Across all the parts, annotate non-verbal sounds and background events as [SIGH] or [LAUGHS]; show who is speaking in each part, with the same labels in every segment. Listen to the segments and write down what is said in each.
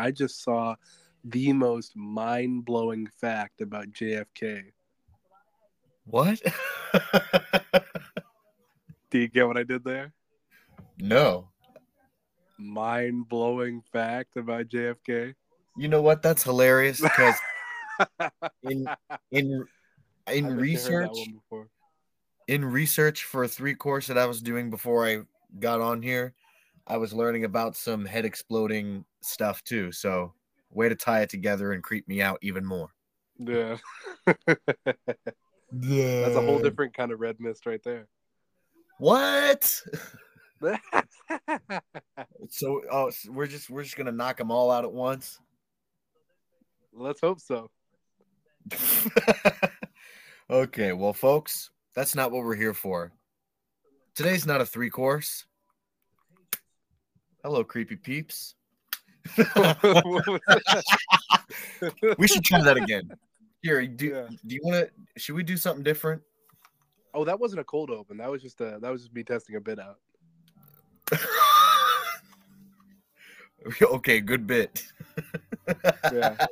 Speaker 1: I just saw the most mind blowing fact about JFK.
Speaker 2: What?
Speaker 1: Do you get what I did there?
Speaker 2: no.
Speaker 1: Mind blowing fact about JFK.
Speaker 2: You know what? That's hilarious because [LAUGHS] in in in
Speaker 1: bet you heard that
Speaker 2: research in research for a three course that I was doing before I got on here, I was learning about some head exploding stuff too. So way to tie it together and creep me out even more.
Speaker 1: Yeah. yeah. [LAUGHS] That's a whole different kind of red mist right there.
Speaker 2: What? [LAUGHS] So oh, s- we're just we're just gonna knock them all out at once.
Speaker 1: Let's hope so. [LAUGHS]
Speaker 2: okay, well, folks, that's not what we're here for. Today's not a three course. Hello, creepy peeps. [LAUGHS] we should try that again. Here, do,
Speaker 1: Yeah.
Speaker 2: do you want to? Should we do something different?
Speaker 1: oh, that wasn't a cold open. That was just a that was just me testing a bit out. [LAUGHS]
Speaker 2: okay, good bit.
Speaker 1: Yeah.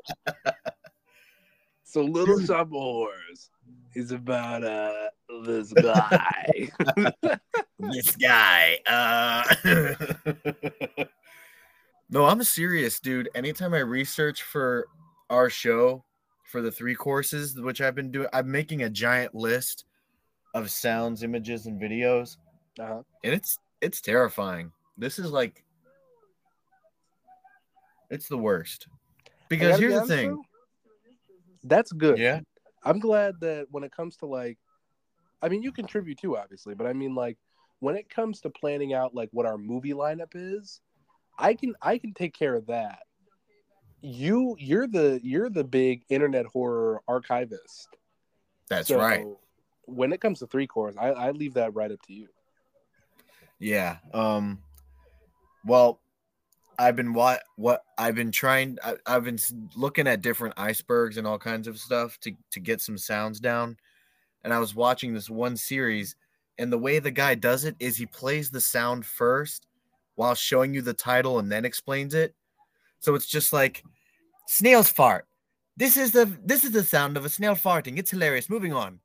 Speaker 1: [LAUGHS] so Little Horrors is about uh this guy. [LAUGHS]
Speaker 2: this guy. Uh... [LAUGHS] no, I'm serious, dude. Anytime I research for our show for the three courses, which I've been doing, I'm making a giant list of sounds, images, and videos,
Speaker 1: uh-huh.
Speaker 2: and it's it's terrifying. This is like it's the worst. Because here's the thing.
Speaker 1: That's good.
Speaker 2: Yeah.
Speaker 1: I'm glad that when it comes to like, I mean, you contribute too, obviously, but I mean, like, when it comes to planning out like what our movie lineup is, I can I can take care of that. You you're the you're the big internet horror archivist.
Speaker 2: That's
Speaker 1: So,
Speaker 2: right.
Speaker 1: When it comes to three cores, I, I leave that right up to you.
Speaker 2: Yeah. Um. Well, I've been what what I've been trying. I, I've been looking at different icebergs and all kinds of stuff to to get some sounds down. And I was watching this one series, and the way the guy does it is he plays the sound first while showing you the title and then explains it. So it's just like snails fart. This is the this is the sound of a snail farting. It's hilarious. Moving on.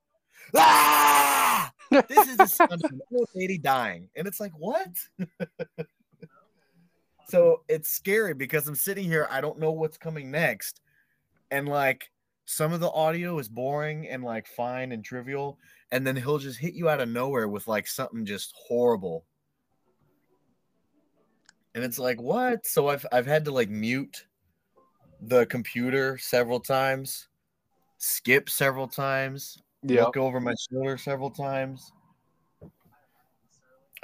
Speaker 2: Ah! [LAUGHS] this is the sound of an old lady dying. And it's like, what? [LAUGHS] so it's scary because I'm sitting here, I don't know what's coming next. And like some of the audio is boring and like fine and trivial. And then he'll just hit you out of nowhere with like something just horrible. And it's like, what? So I've I've had to like mute the computer several times, skip several times,
Speaker 1: Yeah.
Speaker 2: look over my shoulder several times.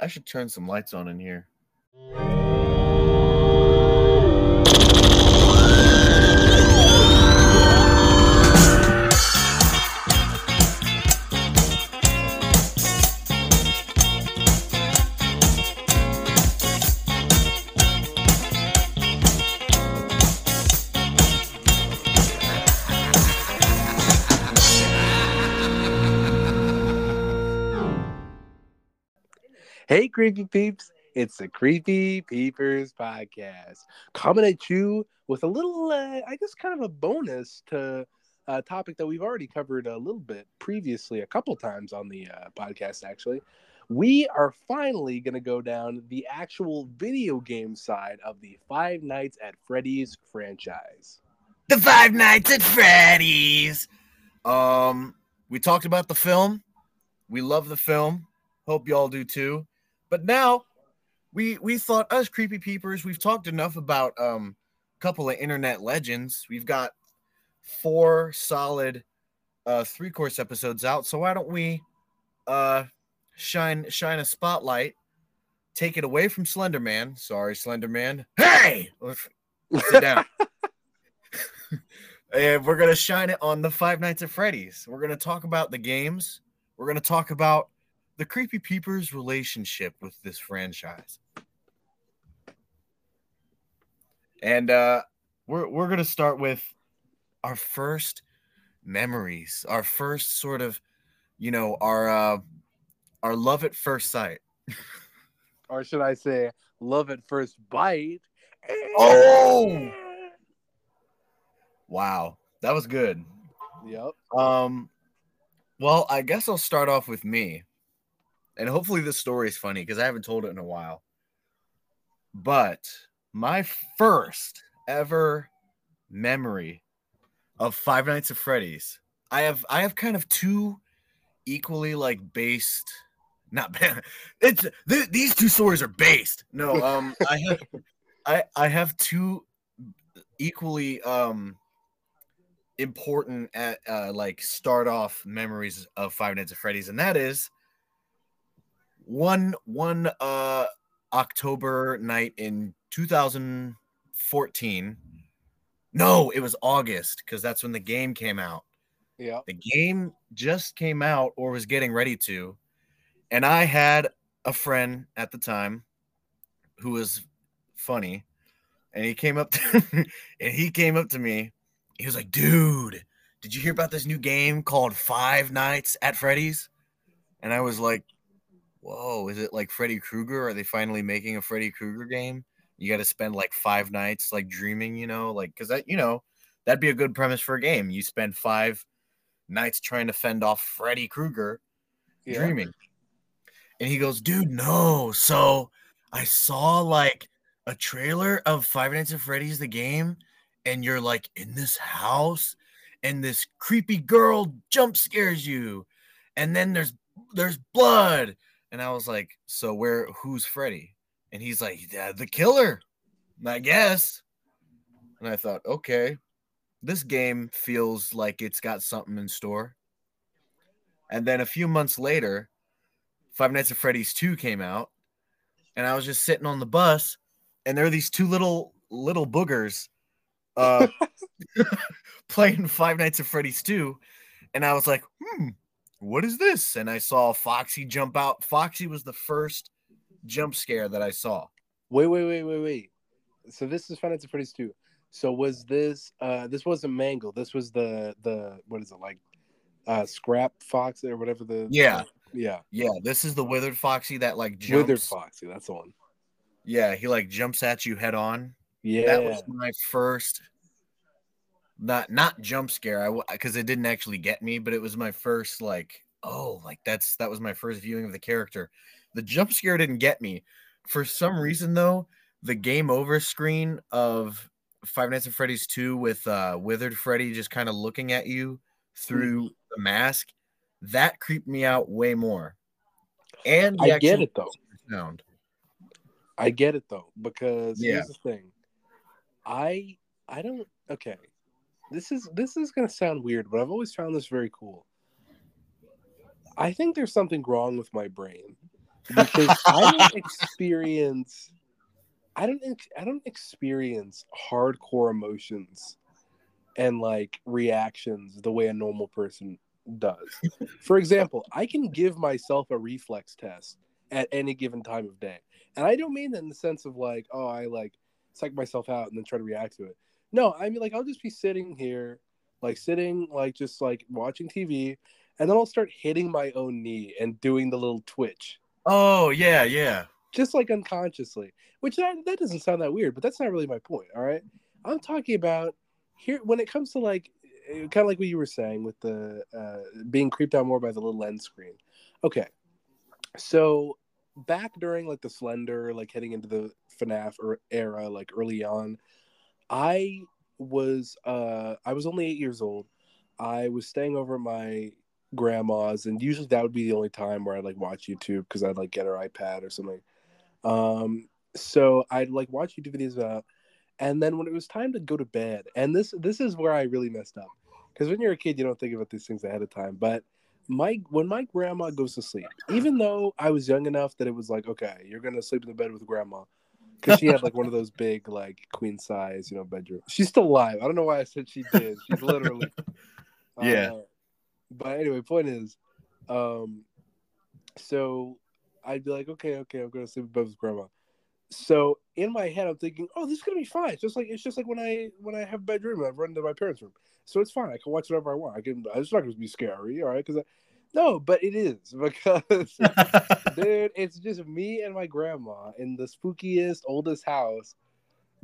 Speaker 2: I should turn some lights on in here.
Speaker 1: Hey, creepy peeps! It's the Creepy Peepers podcast coming at you with a little, uh, I guess, kind of a bonus to a topic that we've already covered a little bit previously, a couple times on the uh, podcast. Actually, we are finally going to go down the actual video game side of the Five Nights at Freddy's franchise.
Speaker 2: The Five Nights at Freddy's. Um, we talked about the film. We love the film. Hope y'all do too. But now we we thought us creepy peepers, we've talked enough about um a couple of internet legends. We've got four solid uh three course episodes out. So why don't we uh shine shine a spotlight, take it away from Slender Man. Sorry, Slender Man. Hey! Sit down. [LAUGHS] and we're gonna shine it on the Five Nights at Freddy's. We're gonna talk about the games. We're gonna talk about the Creepy Peepers' relationship with this franchise. And uh we're we're gonna start with our first memories, our first sort of, you know, our uh our love at first sight. [LAUGHS]
Speaker 1: Or should I say, love at first bite?
Speaker 2: Oh! Wow, that was good.
Speaker 1: Yep.
Speaker 2: Um, well, I guess I'll start off with me, and hopefully this story is funny because I haven't told it in a while. But my first ever memory of Five Nights at Freddy's, I have I have kind of two equally like based, not [LAUGHS] it's th- these two stories are based. No, [LAUGHS] um, I have I I have two equally um important at uh, like start off memories of Five Nights at Freddy's, and that is one one uh October night in 2014. No, it was August because that's when the game came out.
Speaker 1: Yeah.
Speaker 2: The game just came out or was getting ready to, and I had a friend at the time who was funny, and he came up to, [LAUGHS] and he came up to me he was like, dude, did you hear about this new game called Five Nights at Freddy's? And I was like, whoa, is it like Freddy Krueger? Are they finally making a Freddy Krueger game? You got to spend like five nights like dreaming, you know, like because that, you know, that'd be a good premise for a game. You spend five nights trying to fend off Freddy Krueger yeah. dreaming. And he goes, dude, no. So I saw like a trailer of Five Nights at Freddy's the game and you're like in this house and this creepy girl jump scares you and then there's there's blood and i was like so where who's freddy? And he's like yeah, the killer i guess. And i thought okay this game feels like it's got something in store. And then a few months later five nights at freddy's 2 came out and i was just sitting on the bus and there are these two little little boogers uh, [LAUGHS] [LAUGHS] playing Five Nights at Freddy's 2, and I was like, hmm, what is this? And I saw Foxy jump out. Foxy was the first jump scare that I saw.
Speaker 1: Wait, wait, wait, wait, wait. So this is at Freddy's 2. So was this uh this wasn't Mangle. This was the the what is it like uh scrap foxy or whatever the
Speaker 2: Yeah.
Speaker 1: yeah.
Speaker 2: Yeah, this is the withered foxy that like jumps.
Speaker 1: Withered foxy, that's the one.
Speaker 2: Yeah, he like jumps at you head on.
Speaker 1: Yeah,
Speaker 2: that was my first not not jump scare. I because it didn't actually get me, but it was my first like oh like that's that was my first viewing of the character. The jump scare didn't get me. For some reason though, the game over screen of Five Nights at Freddy's 2 with uh Withered Freddy just kind of looking at you through mm. the mask, that creeped me out way more. And
Speaker 1: I get it though.
Speaker 2: Sound.
Speaker 1: I get it though because
Speaker 2: yeah.
Speaker 1: here's the thing. I I don't okay. This is this is gonna sound weird, but I've always found this very cool. I think there's something wrong with my brain because I don't [LAUGHS] experience I don't I don't experience hardcore emotions and like reactions the way a normal person does. For example, I can give myself a reflex test at any given time of day. And I don't mean that in the sense of like, oh, I like psych myself out and then try to react to it. No, I mean like I'll just be sitting here, like sitting like just like watching TV, and then I'll start hitting my own knee and doing the little twitch.
Speaker 2: Oh yeah, yeah.
Speaker 1: Just like unconsciously, which that, that doesn't sound that weird, but that's not really my point. All right, I'm talking about here when it comes to like kind of like what you were saying with the uh, being creeped out more by the little end screen. Okay, so back during like the Slender, like heading into the FNAF era, like early on, I was uh I was only eight years old. I was staying over at my grandma's, and usually that would be the only time where I'd like watch YouTube because I'd like get her iPad or something. Um, so I'd like watch YouTube videos about, and then when it was time to go to bed, and this this is where I really messed up because when you're a kid, you don't think about these things ahead of time, but my when my grandma goes to sleep, even though I was young enough that it was like, okay, you're gonna sleep in the bed with grandma, because she had like one of those big like queen size, you know, bedroom. She's still alive. I don't know why I said she did. She's literally. [LAUGHS]
Speaker 2: yeah.
Speaker 1: Uh, but anyway, point is, um, so I'd be like, okay, okay, I'm gonna sleep above with grandma. So in my head, I'm thinking, oh, this is gonna be fine. It's just like it's just like when I when I have a bedroom, I run to my parents' room, so it's fine. I can watch whatever I want. I can. It's not gonna be scary, all right? Because no, but it is [LAUGHS] because, [LAUGHS] dude, it's just me and my grandma in the spookiest, oldest house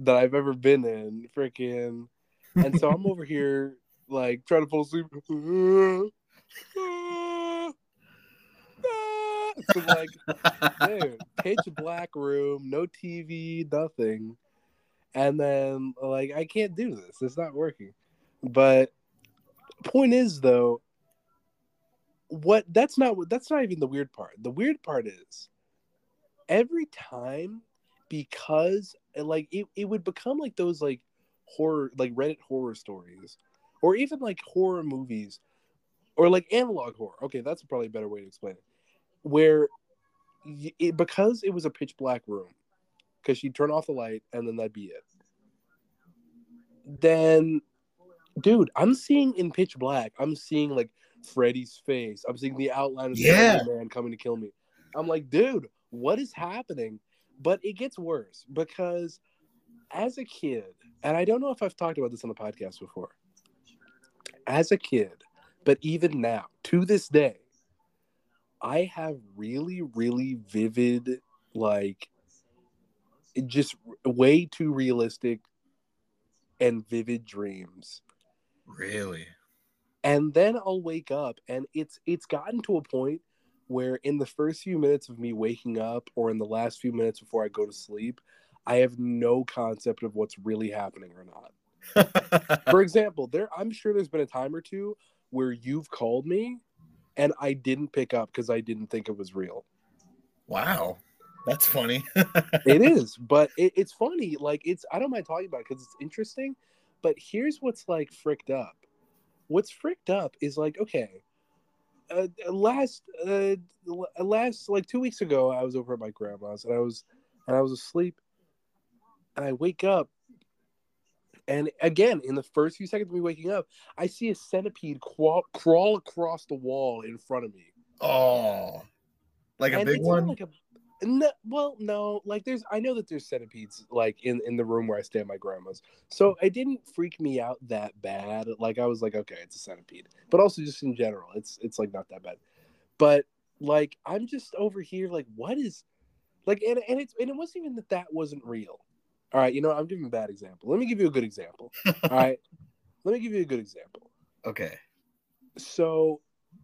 Speaker 1: that I've ever been in. Freaking, and so I'm over [LAUGHS] here like trying to fall asleep. so like, dude, pitch black room, no TV, nothing, and then like I can't do this. It's not working. But point is though, what that's not that's not even the weird part. The weird part is every time because like it, it would become like those like horror like Reddit horror stories or even like horror movies or like analog horror. Okay, that's probably a better way to explain it. Where it, because it was a pitch black room, because she'd turn off the light and then that'd be it. Then, dude, I'm seeing in pitch black. I'm seeing like Freddy's face. I'm seeing the outline of
Speaker 2: Yeah.
Speaker 1: the man coming to kill me. I'm like, dude, what is happening? But it gets worse because as a kid, and I don't know if I've talked about this on the podcast before. As a kid, but even now, to this day, I have really, really vivid, like, just way too realistic and vivid dreams
Speaker 2: Really?
Speaker 1: And then I'll wake up and it's it's gotten to a point where in the first few minutes of me waking up or in the last few minutes before I go to sleep, I have no concept of what's really happening or not. [LAUGHS] For example, there I'm sure there's been a time or two where you've called me and I didn't pick up because I didn't think it was real.
Speaker 2: wow. That's funny. [LAUGHS]
Speaker 1: It is, but it, it's funny. Like it's I don't mind talking about it because it's interesting. But here's what's like fricked up. What's fricked up is like okay, uh, last uh, last like two weeks ago, I was over at my grandma's and I was and I was asleep, and I wake up, and again in the first few seconds of me waking up, I see a centipede crawl, crawl across the wall in front of me.
Speaker 2: oh. Like a
Speaker 1: And
Speaker 2: big one?
Speaker 1: Like a, no, well, no. Like there's, I know that there's centipedes like in in the room where I stay at my grandma's, so it didn't freak me out that bad. Like I was like, okay, it's a centipede, but also just in general, it's it's like not that bad. But like I'm just over here, like what is, like, and and it's and it wasn't even that that wasn't real. All right, you know, I'm giving a bad example. Let me give you a good example. [LAUGHS] All right, let me give you a good example
Speaker 2: okay.
Speaker 1: so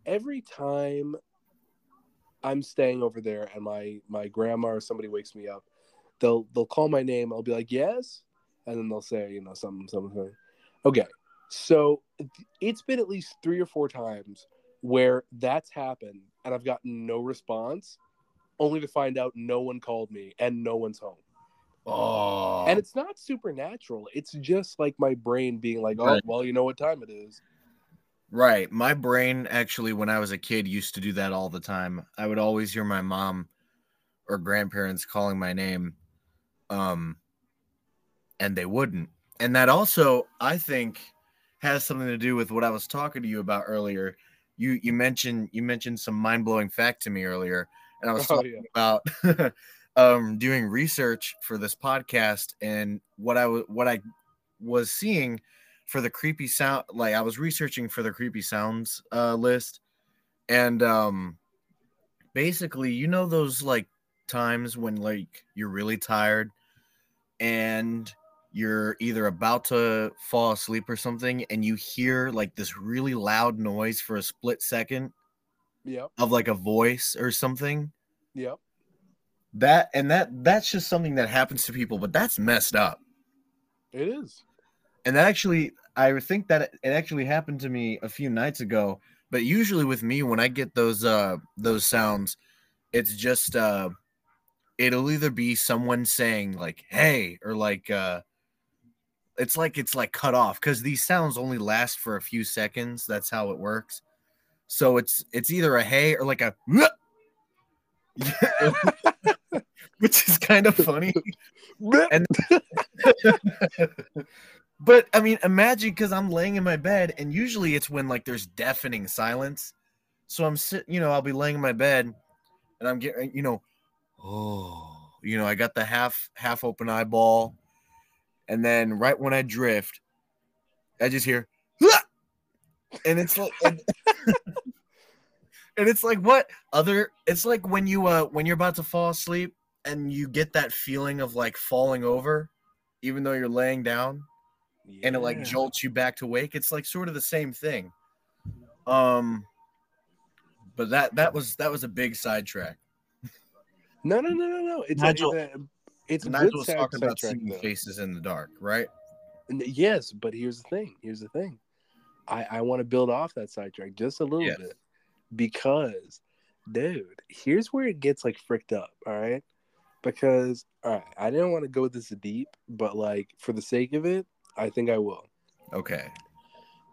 Speaker 1: every time I'm staying over there and my my grandma or somebody wakes me up, they'll they'll call my name. I'll be like yes, and then they'll say you know something something. Okay, so it's been at least three or four times where that's happened and I've gotten no response, only to find out no one called me and no one's home.
Speaker 2: Oh.
Speaker 1: And it's not supernatural. It's just like my brain being like, oh well, you know what time it is.
Speaker 2: Right. My brain actually, when I was a kid, used to do that all the time. I would always hear my mom or grandparents calling my name, um, and they wouldn't. And that also, I think, has something to do with what I was talking to you about earlier. You you mentioned you mentioned some mind blowing fact to me earlier, and I [LAUGHS] was
Speaker 1: Oh,
Speaker 2: talking
Speaker 1: yeah.
Speaker 2: about [LAUGHS] um, doing research for this podcast and what I was what I was seeing for the creepy sound like i was researching for the creepy sounds uh list and um basically you know those like times when like you're really tired and you're either about to fall asleep or something and you hear like this really loud noise for a split second
Speaker 1: Yep.
Speaker 2: of like a voice or something
Speaker 1: Yep.
Speaker 2: that and that that's just something that happens to people but that's messed up
Speaker 1: It is.
Speaker 2: and that actually i think that it actually happened to me a few nights ago but usually with me when i get those uh those sounds it's just uh it'll either be someone saying like hey or like uh it's like it's like cut off because these sounds only last for a few seconds. That's how it works. So it's it's either a hey or like a [LAUGHS] which is kind of funny. [LAUGHS] And- [LAUGHS] but I mean, imagine because I'm laying in my bed, and usually it's when like there's deafening silence. So I'm sitting, you know, I'll be laying in my bed, and I'm getting, you know, oh, you know, I got the half half open eyeball, and then right when I drift, I just hear, "Ah!" and it's like, and, [LAUGHS] and it's like what other? It's like when you uh when you're about to fall asleep and you get that feeling of like falling over, even though you're laying down. And it like jolts you back to wake. It's like sort of the same thing. Um, but that that was that was a big sidetrack.
Speaker 1: No, no, no, no, no. It's
Speaker 2: Nigel-
Speaker 1: a, it's, a, it's a
Speaker 2: Nigel
Speaker 1: good
Speaker 2: was talking about seeing
Speaker 1: though.
Speaker 2: faces in the dark, right?
Speaker 1: Yes, but here's the thing. Here's the thing. I I want to build off that sidetrack just a little
Speaker 2: Yes.
Speaker 1: bit because, dude, here's where it gets like fricked up. All right, because all right, I didn't want to go this deep, but like for the sake of it, I think I will.
Speaker 2: Okay.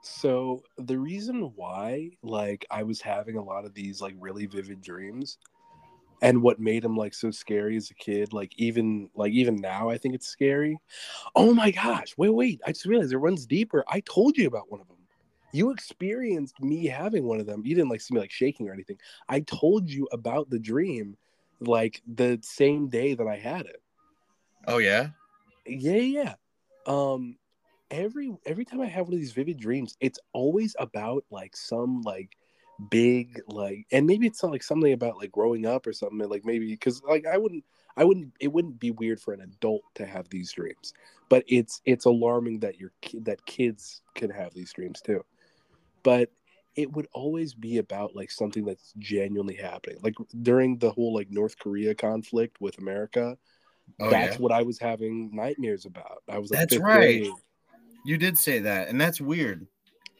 Speaker 1: So the reason why like I was having a lot of these like really vivid dreams and what made them like so scary as a kid like even like even now I think it's scary. Oh my gosh, wait wait, I just realized it runs deeper. I told you about one of them. You experienced me having one of them. You didn't like see me like shaking or anything. I told you about the dream like the same day that I had it.
Speaker 2: Oh yeah.
Speaker 1: Yeah, yeah. Um, every every time I have one of these vivid dreams, it's always about like some like big like, and maybe it's not like something about like growing up or something. Like maybe because like I wouldn't, I wouldn't, it wouldn't be weird for an adult to have these dreams, but it's it's alarming that your ki- that kids can have these dreams too. But it would always be about like something that's genuinely happening. Like during the whole like North Korea conflict with America,
Speaker 2: Oh
Speaker 1: that's
Speaker 2: yeah.
Speaker 1: what I was having nightmares about. I was like,
Speaker 2: That's right.
Speaker 1: grade.
Speaker 2: You did say that, and that's weird.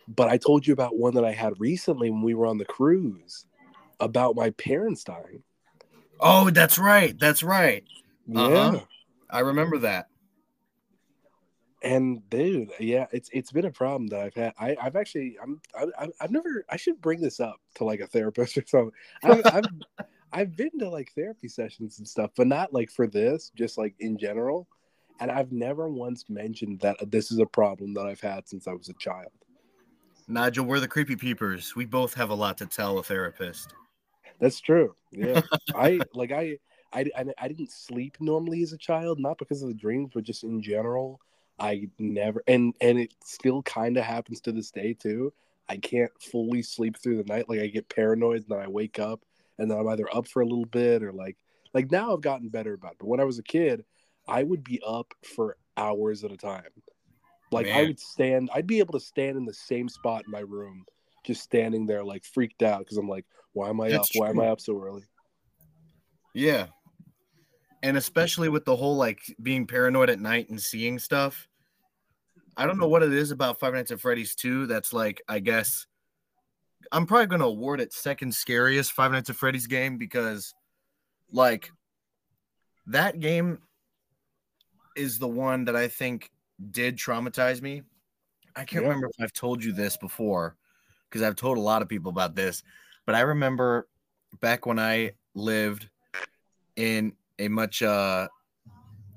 Speaker 1: But I told you about one that I had recently when we were on the cruise about my parents dying.
Speaker 2: Oh, that's right. That's right. Uh-huh.
Speaker 1: Yeah.
Speaker 2: I remember that.
Speaker 1: And dude, yeah, it's it's been a problem that I've had. I, I've actually, I'm, I, I've never. I should bring this up to like a therapist or something. I've, I've, I've been to like therapy sessions and stuff, but not like for this, just like in general. And I've never once mentioned that this is a problem that I've had since I was a child.
Speaker 2: Nigel, we're the creepy peepers. We both have a lot to tell a therapist.
Speaker 1: That's true. Yeah, [LAUGHS] I like I, I I didn't sleep normally as a child, not because of the dreams, but just in general. I never and and it still kind of happens to this day too. I can't fully sleep through the night. Like I get paranoid, and then I wake up, and then I'm either up for a little bit or like like now I've gotten better about it. But when I was a kid, I would be up for hours at a time. Like I would stand, I'd be able to stand in the same spot in my room, just standing there like freaked out because I'm like, why am I
Speaker 2: That's
Speaker 1: up? Why am. I up so early?
Speaker 2: Yeah. And especially with the whole like being paranoid at night and seeing stuff. I don't know what it is about Five Nights at Freddy's 2 that's like, I guess I'm probably going to award it second scariest Five Nights at Freddy's game because, like, that game is the one that I think did traumatize me. I can't
Speaker 1: Yeah.
Speaker 2: remember if I've told you this before because I've told a lot of people about this, but I remember back when I lived in a much uh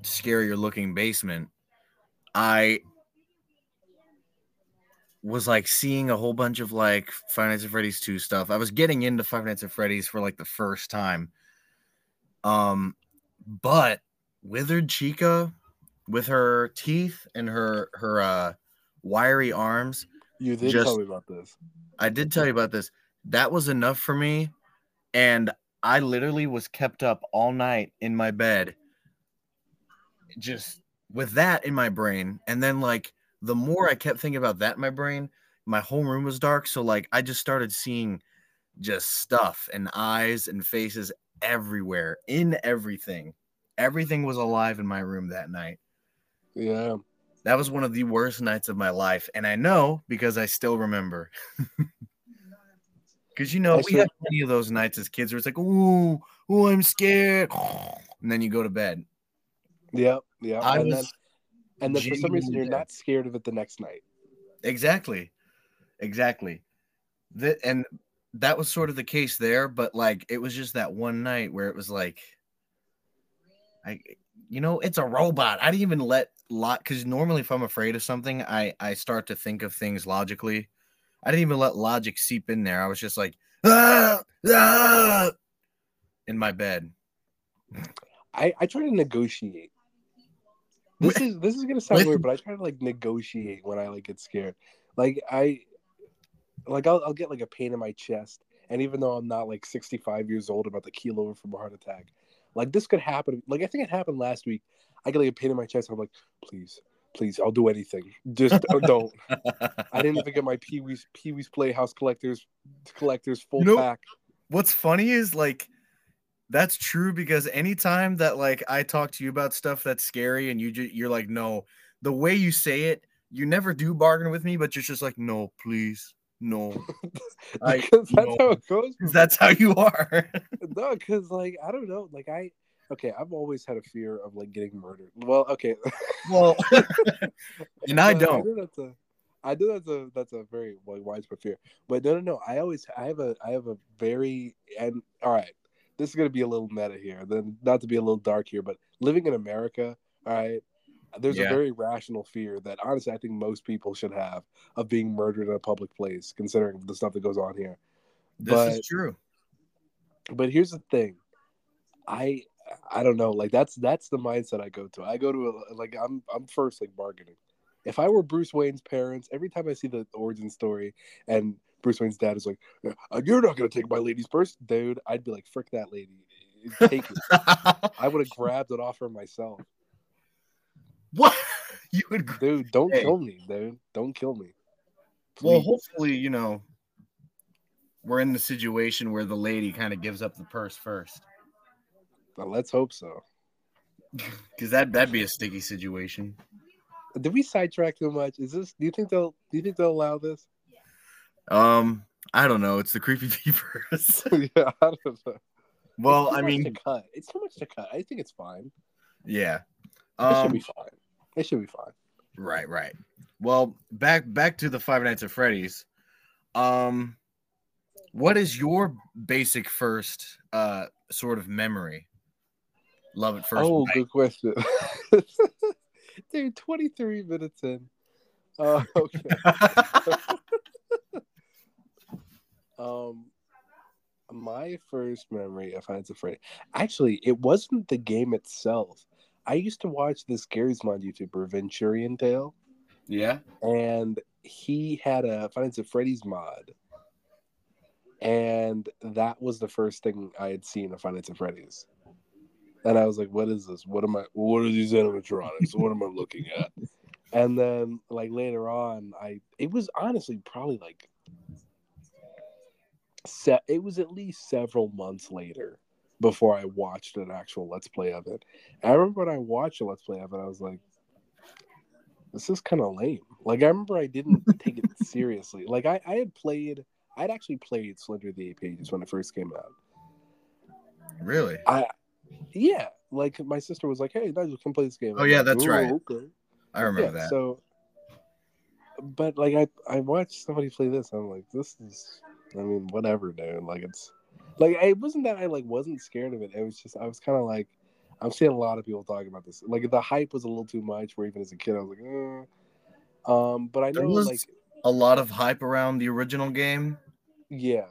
Speaker 2: scarier looking basement, I was like seeing a whole bunch of like Five Nights at Freddy's 2 stuff. I was getting into Five Nights at Freddy's for like the first time. Um, but Withered Chica with her teeth and her her uh wiry arms.
Speaker 1: You did
Speaker 2: Just-
Speaker 1: tell me about this.
Speaker 2: I did tell you about this. That was enough for me. And I literally was kept up all night in my bed, just with that in my brain. And then, like, the more I kept thinking about that in my brain, my whole room was dark. So, like, I just started seeing just stuff and eyes and faces everywhere in everything. Everything was alive in my room that night.
Speaker 1: Yeah.
Speaker 2: That was one of the worst nights of my life. And I know because I still remember. [LAUGHS] Because, you know, we have many of those nights as kids where it's like, ooh, ooh, I'm scared. [SIGHS] And then you go to bed.
Speaker 1: Yep. Yeah.
Speaker 2: I
Speaker 1: and then,
Speaker 2: was
Speaker 1: and then for some reason you're not scared of it the next night.
Speaker 2: Exactly. Exactly. That and that was sort of the case there, but like it was just that one night where it was like I you know, it's a robot. I didn't even let lot because normally if I'm afraid of something, I I start to think of things logically. I didn't even let logic seep in there. I was just like, ah, ah, in my bed.
Speaker 1: I, I try to negotiate. [LAUGHS] This is this is gonna sound weird, but I try to like negotiate when I like get scared. Like I like I'll, I'll get like a pain in my chest, and even though I'm not like 65 years old, about to keel over from a heart attack, like this could happen. Like I think it happened last week. I get like a pain in my chest. I'm like, please, Please, I'll do anything. Just [LAUGHS] don't. I didn't even get my Pee Wee's Pee Wee's Playhouse collectors collectors full
Speaker 2: You know-
Speaker 1: pack.
Speaker 2: What's funny is like that's true because anytime that like I talk to you about stuff that's scary and you ju- you're like no, the way you say it, you never do bargain with me, but you're just like no, please, no. [LAUGHS] I
Speaker 1: Because that's
Speaker 2: know.
Speaker 1: how it goes.
Speaker 2: That's how you are. [LAUGHS]
Speaker 1: No, because like I don't know, like I okay, I've always had a fear of like getting murdered. Well, okay,
Speaker 2: well, [LAUGHS] and I don't.
Speaker 1: know that's a, I know that's a that's a very like widespread fear. But no, no, no. I always I have a I have a very and all right. This is gonna be a little meta here. Then not to be a little dark here, but living in America, all right. There's
Speaker 2: Yeah.
Speaker 1: a very rational fear that honestly I think most people should have of being murdered in a public place, considering the stuff that goes on here.
Speaker 2: This
Speaker 1: but
Speaker 2: is true.
Speaker 1: but here's the thing i i don't know like that's that's the mindset i go to i go to a, like i'm i'm first like bargaining if i were bruce wayne's parents every time i see the origin story and bruce wayne's dad is like "Uh, you're not going to take my lady's purse dude i'd be like frick that lady take it [LAUGHS] i would have grabbed it off her myself
Speaker 2: what [LAUGHS] you would? gr-
Speaker 1: dude don't
Speaker 2: Hey.
Speaker 1: kill me dude don't kill me
Speaker 2: Well, hopefully, you know, we're in the situation where the lady kind of gives up the purse first,
Speaker 1: Well, let's hope so [LAUGHS]
Speaker 2: because that that'd be a sticky situation.
Speaker 1: did we sidetrack too much is this do you think they'll do you think they'll allow this
Speaker 2: Um, I don't know. It's the creepy [LAUGHS] peepers.
Speaker 1: yeah i don't know
Speaker 2: well, I mean,
Speaker 1: to cut. It's too much to cut. I think it's fine.
Speaker 2: yeah.
Speaker 1: It should
Speaker 2: Um,
Speaker 1: be fine. It should be fine.
Speaker 2: right, right. Well, back back to the Five Nights at Freddy's. Um, what is your basic first uh sort of memory? Love it first.
Speaker 1: oh,
Speaker 2: bite.
Speaker 1: good question. [LAUGHS] Dude, 23 minutes in. Uh, [LAUGHS] okay. [LAUGHS] Um, my first memory of Five Nights at Freddy. Actually, it wasn't the game itself. I used to watch this Garry's Mod YouTuber, Venturian Tale,
Speaker 2: yeah.
Speaker 1: and he had a Five Nights at Freddy's mod. And that was the first thing I had seen of Five Nights at Freddy's. And I was like, what is this? What am I what are these animatronics? what am I looking at? [LAUGHS] And then like later on, I it was honestly probably like se- it was at least several months later before I watched an actual let's play of it. And I remember when I watched a let's play of it, I was like, this is kind of lame. Like I remember I didn't take it [LAUGHS] seriously. Like I, I had played I'd actually played Slender the Eight Pages when it first came out.
Speaker 2: Really?
Speaker 1: I yeah, like my sister was like, "Hey, Nigel, come play this game."
Speaker 2: Oh,
Speaker 1: I'm
Speaker 2: yeah,
Speaker 1: like,
Speaker 2: that's right.
Speaker 1: Okay.
Speaker 2: I remember
Speaker 1: yeah,
Speaker 2: that.
Speaker 1: So, but like I, I watched somebody play this. I'm like, this is. I mean, whatever, dude. Like it's, like it wasn't that I like wasn't scared of it. It was just I was kind of like, I'm seeing a lot of people talking about this. Like the hype was a little too much. Where even as a kid, I was like, eh. um, but I
Speaker 2: There
Speaker 1: know
Speaker 2: was-
Speaker 1: like
Speaker 2: a lot of hype around the original game.
Speaker 1: yeah,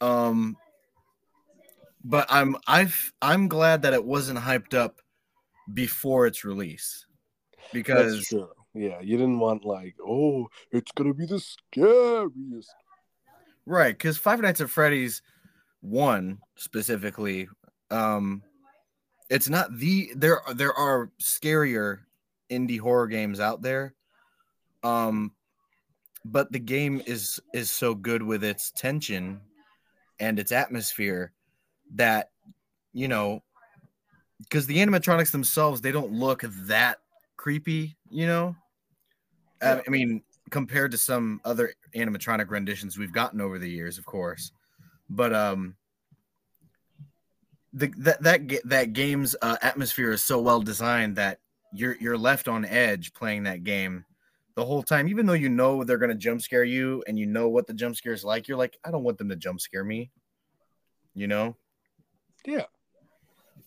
Speaker 2: Um, but I'm I've I'm glad that it wasn't hyped up before its release because.
Speaker 1: Yeah, you didn't want like, oh, it's gonna be the scariest.
Speaker 2: right because Five Nights at Freddy's one specifically, um, it's not the there there are scarier indie horror games out there, um, but the game is is so good with its tension and its atmosphere that you know because the animatronics themselves they don't look that creepy you know? I- i mean compared to some other animatronic renditions we've gotten over the years of course but um the, that that that game's uh, atmosphere is so well designed that you're you're left on edge playing that game the whole time even though you know they're going to jump scare you and you know what the jump scare is like you're like i don't want them to jump scare me you know
Speaker 1: Yeah.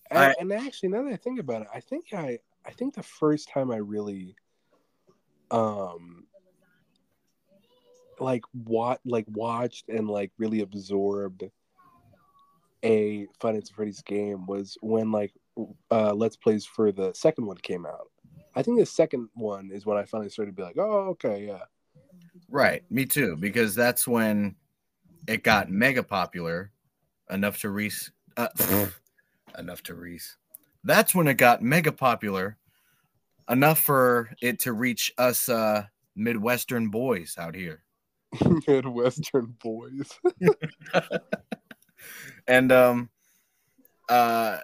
Speaker 1: And,
Speaker 2: I-
Speaker 1: and actually, now that I think about it, I think I, I think the first time I really, um, like what, like watched and like really absorbed a Nights at Freddy's game was when like, uh, Let's Plays for the second one came out. I think the second one is when I finally started to be like, oh, okay, yeah,
Speaker 2: Right, me too, because that's when it got mega popular enough to reach uh, [LAUGHS] enough to reach. That's when it got mega popular enough for it to reach us uh Midwestern boys out here. [LAUGHS]
Speaker 1: Midwestern boys. [LAUGHS]
Speaker 2: and um uh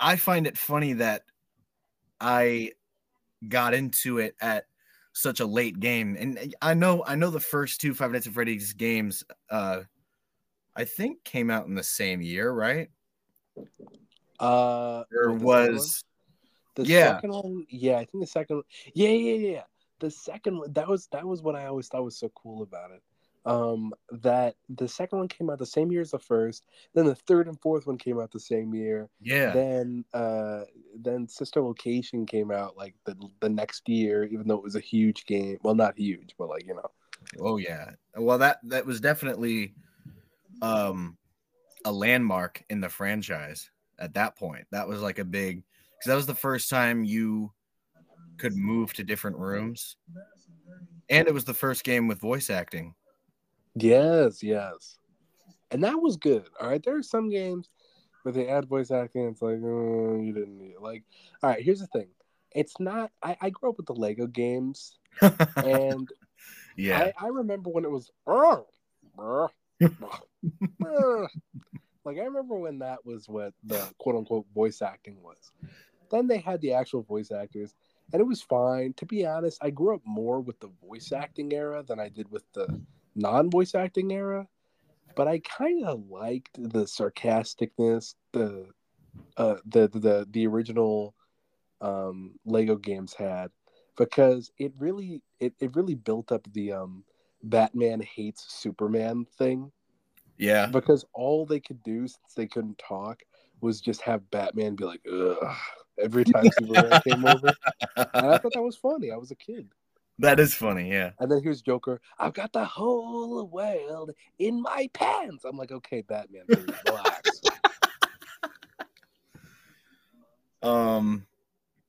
Speaker 2: I find it funny that I got into it at such a late game. And I know I know the first two Five Nights at Freddy's games uh I think came out in the same year, right?
Speaker 1: Uh
Speaker 2: There
Speaker 1: the
Speaker 2: was
Speaker 1: the
Speaker 2: yeah.
Speaker 1: second one. Yeah, I think the second. one- Yeah, yeah, yeah. The second one. That was that was what I always thought was so cool about it. Um, that the second one came out the same year as the first. Then the third and fourth one came out the same year.
Speaker 2: yeah.
Speaker 1: Then uh, then Sister Location came out like the the next year, even though it was a huge game. Well, not huge, but like you know.
Speaker 2: Oh yeah. Well that that was definitely um a landmark in the franchise at that point. That was like a big cuz that was the first time you could move to different rooms. And it was the first game with voice acting.
Speaker 1: Yes, yes. And that was good. All right. There are some games where they add voice acting. It's like, oh, you didn't need it. Like, all right, here's the thing. It's not, I, I grew up with the Lego games, [LAUGHS] and
Speaker 2: yeah.
Speaker 1: I, I remember when it was, like, I remember when that was what the quote unquote voice acting was. Then they had the actual voice actors, and it was fine. To be honest, I grew up more with the voice acting era than I did with the non voice acting era. But I kind of liked the sarcasticness, the uh, the the the original um, Lego games had, because it really it, it really built up the um, Batman hates Superman thing.
Speaker 2: yeah.
Speaker 1: Because all they could do since they couldn't talk was just have Batman be like, ugh, every time [LAUGHS] Superman came over. And I thought that was funny. I was a kid.
Speaker 2: That is funny, yeah.
Speaker 1: And then here's Joker. I've got the whole world in my pants. I'm like, okay, Batman, [LAUGHS] relax.
Speaker 2: Um,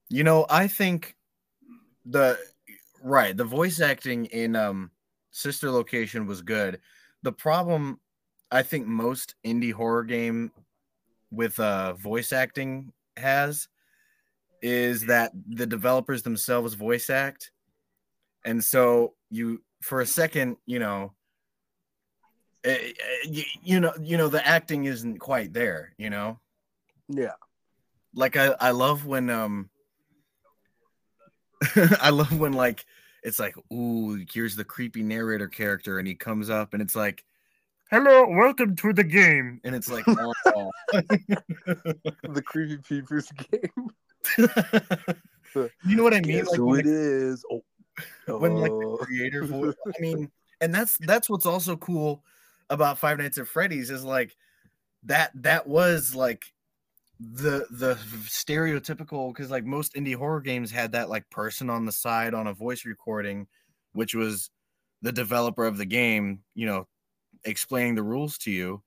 Speaker 2: you know, I think the right the voice acting in um Sister Location was good. The problem, I think, most indie horror game with uh voice acting has is that the developers themselves voice act, and so you for a second, you know. eh, eh, You, you know, you know, the acting isn't quite there, you know
Speaker 1: yeah.
Speaker 2: like I, I love when um [LAUGHS] I love when like it's like ooh here's the creepy narrator character and he comes up and it's like hello welcome to the game and it's like [LAUGHS] oh.
Speaker 1: The Creepy Peepers game. [LAUGHS]
Speaker 2: you know what I mean
Speaker 1: Guess
Speaker 2: like
Speaker 1: who it
Speaker 2: the,
Speaker 1: is? Oh,
Speaker 2: when like
Speaker 1: oh.
Speaker 2: the [LAUGHS] creator [LAUGHS] voice I mean and that's that's what's also cool about Five Nights at Freddy's is like that that was like the the stereotypical because like most indie horror games had that like person on the side on a voice recording which was the developer of the game you know explaining the rules to you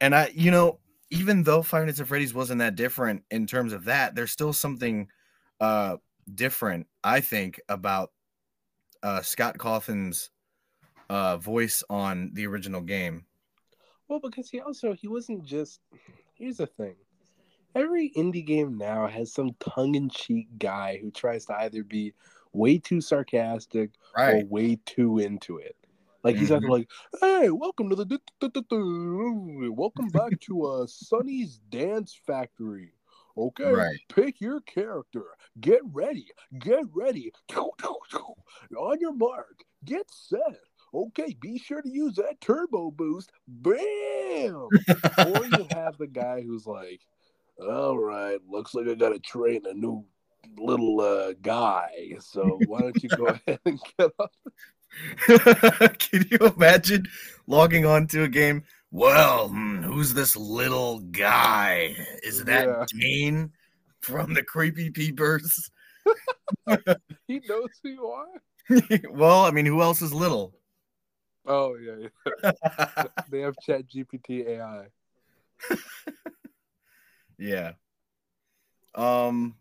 Speaker 2: and i you know even though five nights at freddy's wasn't that different in terms of that there's still something uh different i think about uh scott cawthon's uh voice on the original game
Speaker 1: Well, because he also he wasn't just. Here's the thing. Every indie game now has some tongue-in-cheek guy who tries to either be way too sarcastic
Speaker 2: right
Speaker 1: or way too into it. Like he's either
Speaker 2: Mhm.
Speaker 1: like, "Hey, welcome to the welcome back to uh Sonny's Dance Factory." Okay,
Speaker 2: Right.
Speaker 1: pick your character. Get ready. Get ready. On your mark. Get set. Okay, be sure to use that turbo boost. Bam! or you have the guy who's like, all right, looks like I got to train a new little uh, guy. So why don't you go [LAUGHS] ahead and get up? [LAUGHS]
Speaker 2: Can you imagine logging on to a game? Well, hmm, who's this little guy? Is that
Speaker 1: Yeah.
Speaker 2: Dane from the Creepy Peepers? [LAUGHS]
Speaker 1: He knows who you are. [LAUGHS]
Speaker 2: well, I mean, who else is little?
Speaker 1: Oh yeah, yeah. they have Chat GPT AI.
Speaker 2: yeah. Um.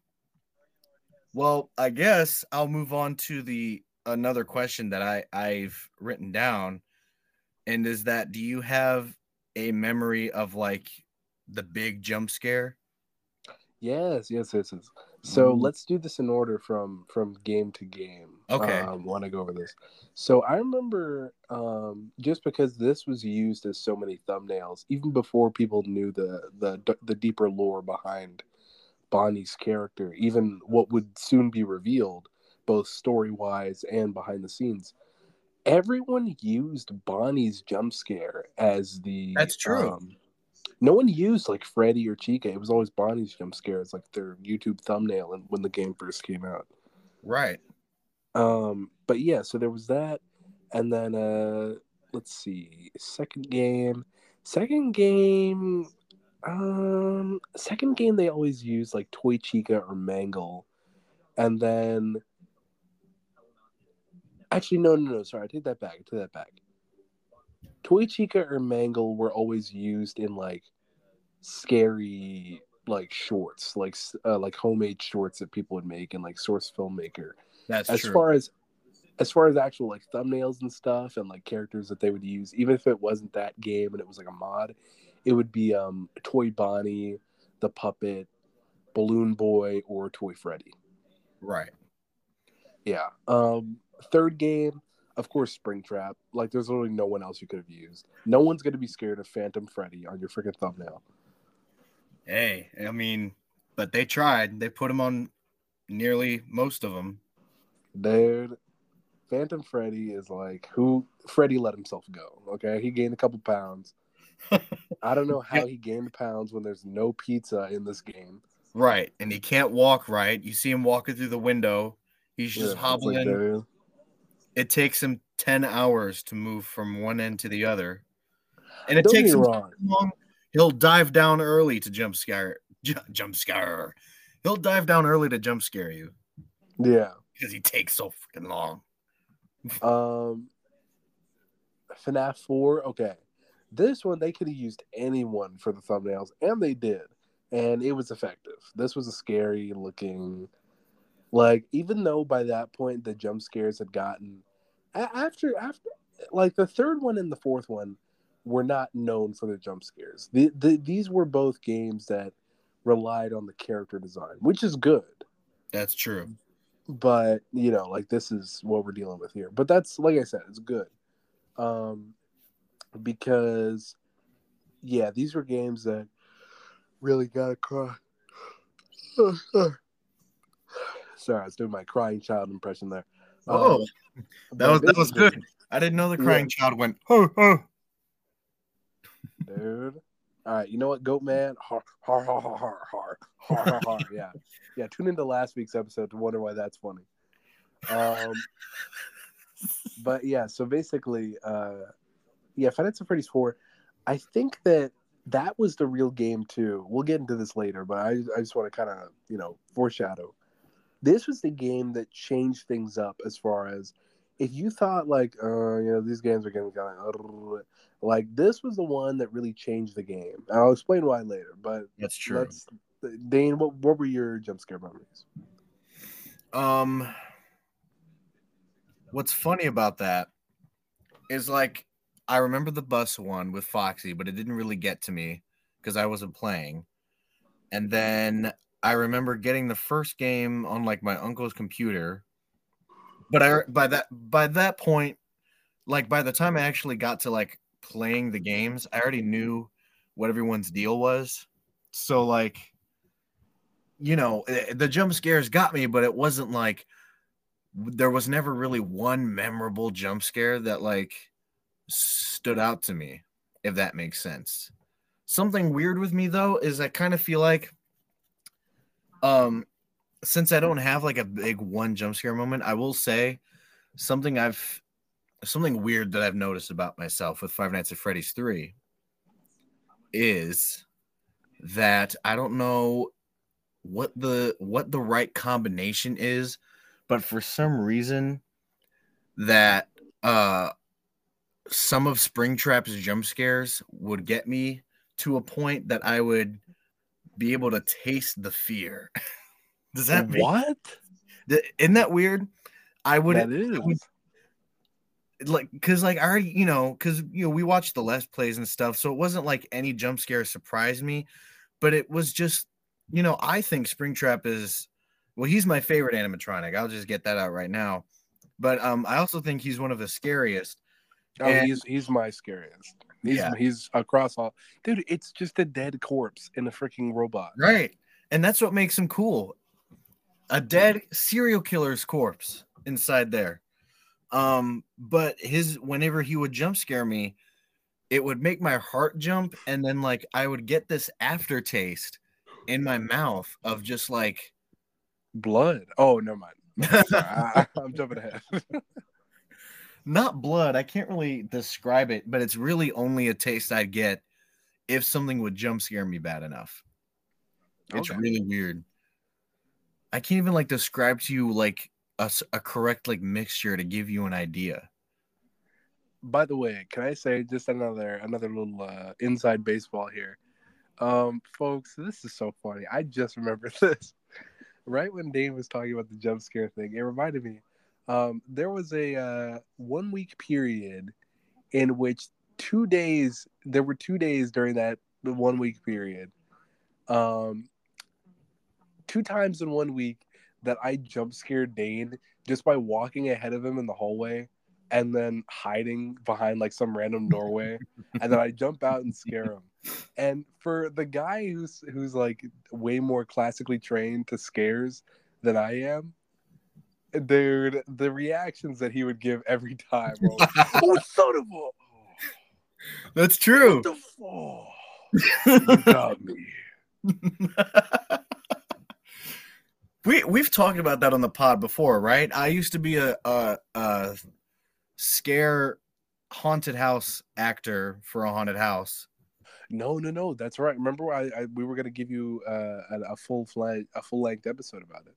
Speaker 2: Well, I guess I'll move on to the another question that I I've written down, and is that do you have a memory of like the big jump scare?
Speaker 1: Yes, yes, yes, yes. So
Speaker 2: Ooh.
Speaker 1: let's do this in order from from game to game.
Speaker 2: Okay.
Speaker 1: Um, want to go over this? So I remember um, just because this was used as so many thumbnails, even before people knew the the the deeper lore behind Bonnie's character, even what would soon be revealed, both story wise and behind the scenes. Everyone used Bonnie's jump scare as the
Speaker 2: That's true.
Speaker 1: um, no one used like Freddy or Chica. It was always Bonnie's jump scare as like their YouTube thumbnail and when the game first came out.
Speaker 2: Right.
Speaker 1: Um, but yeah, so there was that, and then uh, let's see, second game, second game, um, second game they always use like Toy Chica or Mangle, and then actually no no no sorry I take that back I take that back. Toy Chica or Mangle were always used in like scary like shorts, like uh, like homemade shorts that people would make and like Source Filmmaker
Speaker 2: That's
Speaker 1: as
Speaker 2: true.
Speaker 1: far as as far as actual like thumbnails and stuff and like characters that they would use even if it wasn't that game and it was like a mod it would be um toy bonnie the puppet balloon boy or toy freddy
Speaker 2: right.
Speaker 1: yeah um third game of course springtrap like there's literally no one else you could have used no one's going to be scared of phantom freddy on your freaking thumbnail
Speaker 2: Hey, I mean, but they tried. They put him on nearly most of them.
Speaker 1: dude phantom freddy is like who freddy let himself go okay he gained a couple pounds [LAUGHS] I don't know how he gained pounds when there's no pizza in this game.
Speaker 2: Right. And he can't walk right. You see him walking through the window. He's just
Speaker 1: it's
Speaker 2: hobbling.
Speaker 1: like,
Speaker 2: it takes him 10 hours to move from one end to the other. And it
Speaker 1: Don't
Speaker 2: takes him
Speaker 1: wrong.
Speaker 2: long. He'll dive down early to jump scare. Ju- jump scare. He'll dive down early to jump scare you
Speaker 1: Yeah.
Speaker 2: because he takes so freaking long.
Speaker 1: Um FNAF 4, okay. This one they could have used anyone for the thumbnails, and they did. And it was effective. This was a scary looking like even though by that point the jump scares had gotten after after like the third one and the fourth one were not known for the jump scares. The, the, these were both games that relied on the character design, which is good.
Speaker 2: That's true.
Speaker 1: but you know like this is what we're dealing with here but that's like i said it's good um because yeah these were games that really got cry Sorry, I was doing my crying child impression there.
Speaker 2: Um, oh,
Speaker 1: um,
Speaker 2: that was that was good. I didn't know the crying yeah. child went. Oh, oh.
Speaker 1: Dude. All right, you know what, Goat Man? Har har har har har har har har. har. [LAUGHS] yeah, yeah. Tune into last week's episode to wonder why that's funny. Um, but yeah, so basically, uh, yeah, Five Nights at Freddy's four. I think that that was the real game too. We'll get into this later, but I I just want to kind of you know foreshadow. This was the game that changed things up as far as if you thought like, uh, you know, these games are getting kind of like this was the one that really changed the game. And I'll explain why later. But
Speaker 2: That's true.
Speaker 1: let's, Dane, what what were your jump scare memories?
Speaker 2: Um, what's funny about that is like I remember the bus one with Foxy, but it didn't really get to me because I wasn't playing. And then I remember getting the first game on like my uncle's computer, but I by that by that point, like by the time I actually got to like playing the games, I already knew what everyone's deal was. So like you know, eh, the jump scares got me, but it wasn't like there was never really one memorable jump scare that like stood out to me, if that makes sense. Something weird with me though is I kind of feel like um since I don't have like a big one jump scare moment, I will say something I've something weird that I've noticed about myself with Five Nights at Freddy's 3 is that I don't know what the what the right combination is, but for some reason that uh some of Springtrap's jump scares would get me to a point that I would be able to taste the fear. [LAUGHS] Does that make
Speaker 1: what?
Speaker 2: th- isn't that weird? I would
Speaker 1: that is.
Speaker 2: would- like because like I already you know because you know we watched the let's plays and stuff, so it wasn't like any jump scare surprised me, but it was just you know I think Springtrap is Well, he's my favorite animatronic. I'll just get that out right now. But um, I also think he's one of the scariest.
Speaker 1: Oh,
Speaker 2: And-
Speaker 1: he's he's my scariest. He's
Speaker 2: Yeah.
Speaker 1: he's across all. Dude, it's just a dead corpse in a freaking robot.
Speaker 2: Right. And that's what makes him cool. A dead serial killer's corpse inside there. Um, but his whenever he would jump scare me, it would make my heart jump, and then like I would get this aftertaste in my mouth of just like
Speaker 1: Blood. Oh, never mind. [LAUGHS] I, I'm jumping ahead. [LAUGHS]
Speaker 2: not blood. I can't really describe it, but it's really only a taste I'd get if something would jump scare me bad enough. It's
Speaker 1: Okay.
Speaker 2: really weird. I can't even like describe to you like a correct like mixture to give you an idea.
Speaker 1: By the way, can I say just another another little uh, inside baseball here, um, folks? This is so funny. I just remembered [LAUGHS] this. Right when Dane was talking about the jump scare thing, it reminded me. Um, there was a uh, one week period in which two days there were two days during that one week period. Um, two times in one week that I jump scared Dane just by walking ahead of him in the hallway and then hiding behind like some random doorway [LAUGHS] and then I jump out and scare him. And for the guy who's who's like way more classically trained to scares than I am, dude, the reactions that he would give every [LAUGHS] time were [LAUGHS] oh son of a
Speaker 2: That's true.
Speaker 1: what the? You [LAUGHS] got me.
Speaker 2: we we've talked about that on the pod before, right? I used to be a a, a scare haunted house actor for a haunted house.
Speaker 1: No, no, no. That's right. Remember, I, I we were gonna give you uh, a, a full flight, a full length episode about it.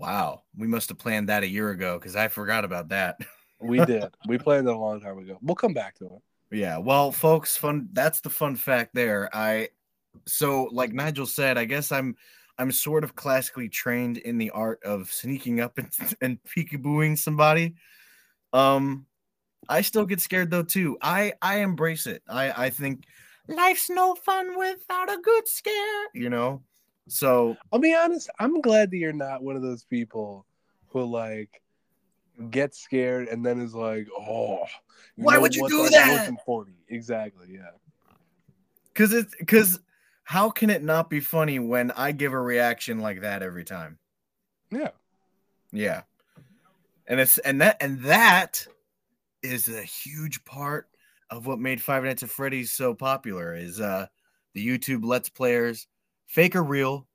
Speaker 2: Wow, we must have planned that a year ago because I forgot about that.
Speaker 1: We did. we planned it a long time ago. We'll come back to it.
Speaker 2: Yeah, well, folks, fun. That's the fun fact there. I so like Nigel said, I guess I'm I'm sort of classically trained in the art of sneaking up and, [LAUGHS] and peekabooing somebody. Um, I still get scared though too. I I embrace it. I I think life's no fun without a good scare. You know, so
Speaker 1: I'll be honest. I'm glad that you're not one of those people who like gets scared and then is like, oh,
Speaker 2: Why would you do
Speaker 1: That
Speaker 2: that?"
Speaker 1: wasn't funny. Exactly. Yeah.
Speaker 2: because it's because how can it not be funny when I give a reaction like that every time?
Speaker 1: Yeah.
Speaker 2: Yeah. And it's and that and that is a huge part of what made Five Nights at Freddy's so popular is uh the YouTube Let's Players, fake or real,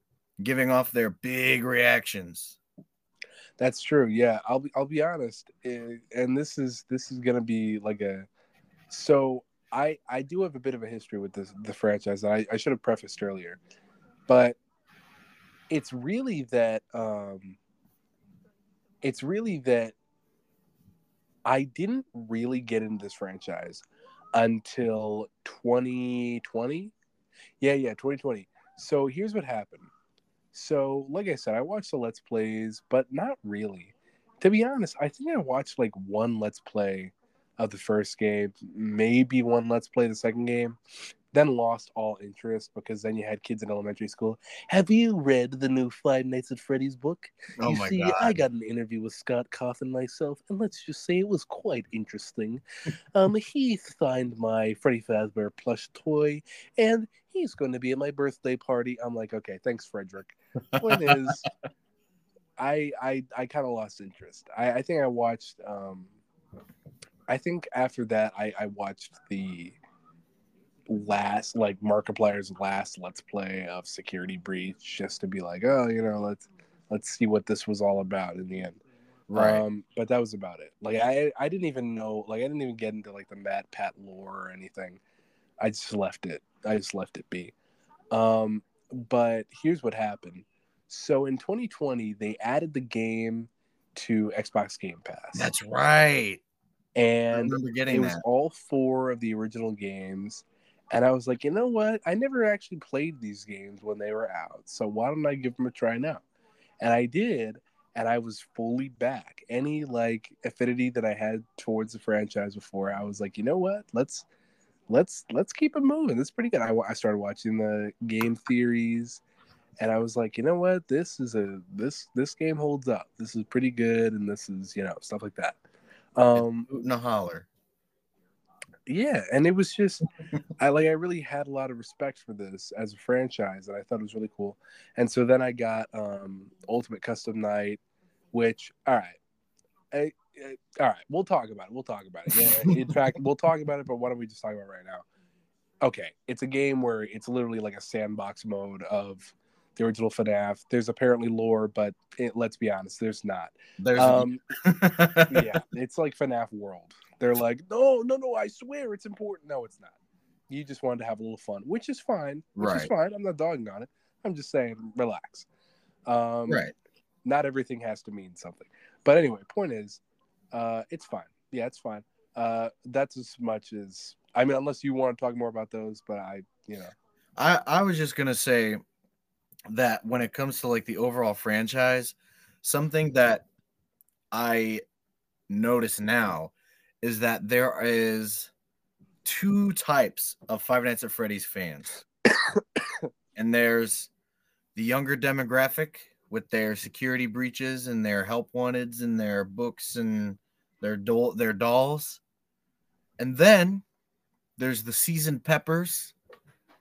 Speaker 2: giving off their big reactions.
Speaker 1: That's true. Yeah, I'll be I'll be honest, eh, and this is this is gonna be like a. So I I do have a bit of a history with this the franchise. I I should have prefaced earlier, but it's really that um. It's really that I didn't really get into this franchise until 2020. Yeah, yeah, 2020. So here's what happened. So, like I said, I watched the Let's Plays, but not really. To be honest, I think I watched like one Let's Play of the first game, maybe one Let's Play the second game, then lost all interest because then you had kids in elementary school. Have you read the new Five Nights at Freddy's book?
Speaker 2: Oh
Speaker 1: you
Speaker 2: my
Speaker 1: see,
Speaker 2: god.
Speaker 1: I got an interview with Scott Cawthon myself, and let's just say it was quite interesting. [LAUGHS] um, he signed my Freddy Fazbear plush toy, and he's going to be at my birthday party. I'm like, okay, thanks, Frederick. Point is, [LAUGHS] I I I kind of lost interest. I, I think I watched. Um, I think after that, I I watched the last like Markiplier's last Let's Play of Security Breach just to be like, oh, you know, let's let's see what this was all about in the end.
Speaker 2: right.
Speaker 1: Um, but that was about it. Like I I didn't even know like I didn't even get into like the MatPat lore or anything. I just left it. I just left it be. Um, but here's what happened. So in 2020, they added the game to Xbox Game Pass.
Speaker 2: That's right.
Speaker 1: And it was all four of the original games. And I was like, you know what? I never actually played these games when they were out. So why don't I give them a try now? And I did. And I was fully back. Any like affinity that I had towards the franchise before, I was like, you know what? Let's let's let's keep it moving. That's pretty good. I, I started watching the game theories, and I was like, you know what, this is a this this game holds up. This is pretty good, and this is you know stuff like that. Um,
Speaker 2: a holler.
Speaker 1: yeah, and it was just I like I really had a lot of respect for this as a franchise, and I thought it was really cool. And so then I got um Ultimate Custom Night, which all right, I- all right, we'll talk about it. We'll talk about it. Yeah, [LAUGHS] in fact, we'll talk about it. But why don't we just talk about it right now? Okay, it's a game where it's literally like a sandbox mode of the original FNAF. There's apparently lore, but it, let's be honest, there's not.
Speaker 2: There's
Speaker 1: Um, [LAUGHS] yeah, it's like FNAF World. They're like, no, no, no, I swear it's important. No, it's not. You just wanted to have a little fun, which is fine. Which is fine. I'm not dogging on it. I'm just saying, relax. Um,
Speaker 2: right.
Speaker 1: Not everything has to mean something. But anyway, point is, uh, it's fine. Yeah, it's fine. Uh, that's as much as I mean, unless you want to talk more about those, but I, you know,
Speaker 2: I I was just gonna say that when it comes to like the overall franchise, something that I notice now is that there is two types of Five Nights at Freddy's fans, [COUGHS] and there's the younger demographic with their security breaches and their help wanteds and their books and their doll their dolls, and then there's the seasoned peppers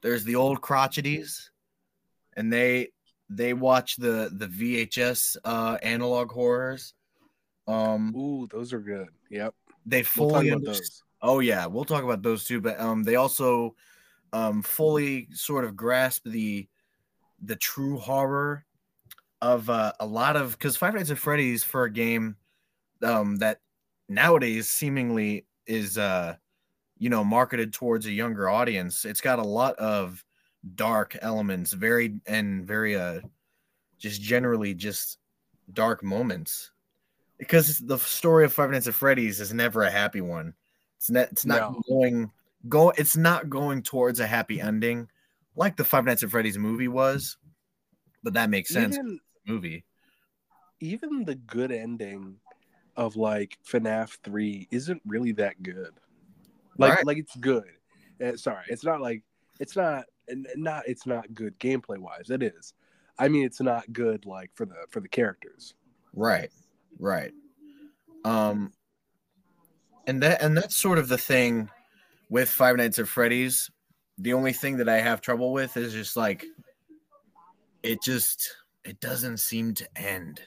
Speaker 2: there's the old crotcheties and they they watch the the vhs uh analog horrors um
Speaker 1: ooh, those are good. Yep,
Speaker 2: they
Speaker 1: we'll
Speaker 2: fully
Speaker 1: those.
Speaker 2: oh yeah we'll talk about those too but um they also um fully sort of grasp the the true horror of uh, a lot of because five nights at freddy's for a game um that nowadays seemingly is uh you know marketed towards a younger audience. It's got a lot of dark elements very and very uh just generally just dark moments. Because the story of five nights at freddy's is never a happy one. It's not it's not
Speaker 1: No.
Speaker 2: going go it's not going towards a happy ending like the five nights at freddy's movie was but that makes sense.
Speaker 1: Even
Speaker 2: movie
Speaker 1: even the good ending of like FNAF 3 isn't really that good. Like
Speaker 2: Right.
Speaker 1: like it's good. Uh, sorry, it's not like it's not not it's not good gameplay wise. It is. I mean it's not good like for the for the characters.
Speaker 2: Right. Right. Um and that and that's sort of the thing with Five Nights at Freddy's. The only thing that I have trouble with is just like it just it doesn't seem to end.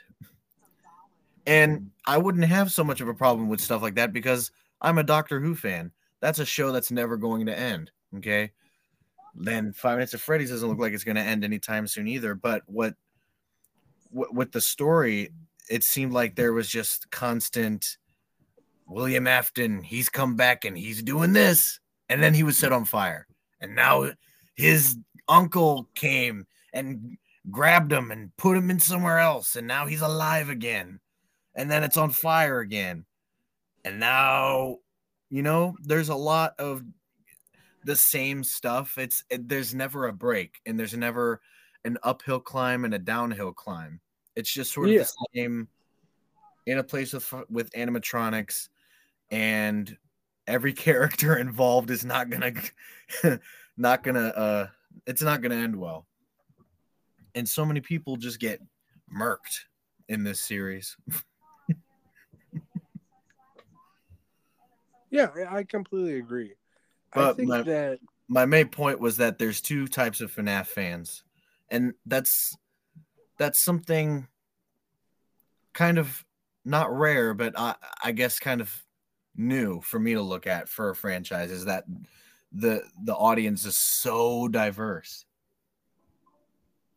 Speaker 2: And I wouldn't have so much of a problem with stuff like that because I'm a Doctor Who fan. That's a show that's never going to end. Okay. Then Five Nights at Freddy's doesn't look like it's going to end anytime soon either. But what, what with the story, it seemed like there was just constant William Afton, he's come back and he's doing this. And then he was set on fire. And now his uncle came and grabbed him and put him in somewhere else. And now he's alive again. And then it's on fire again. And now, you know, there's a lot of the same stuff. It's it, there's never a break and there's never an uphill climb and a downhill climb. It's just sort of
Speaker 1: Yeah.
Speaker 2: the same in a place with with animatronics and every [LAUGHS] character involved is not gonna [LAUGHS] not gonna uh it's not gonna end well and so many people just get murked in this series [LAUGHS]
Speaker 1: Yeah, I I completely agree. I
Speaker 2: But
Speaker 1: think
Speaker 2: my-
Speaker 1: that
Speaker 2: my main point was that there's two types of FNAF fans, and that's that's something kind of not rare, but I I guess kind of new for me to look at for a franchise is that the the audience is so diverse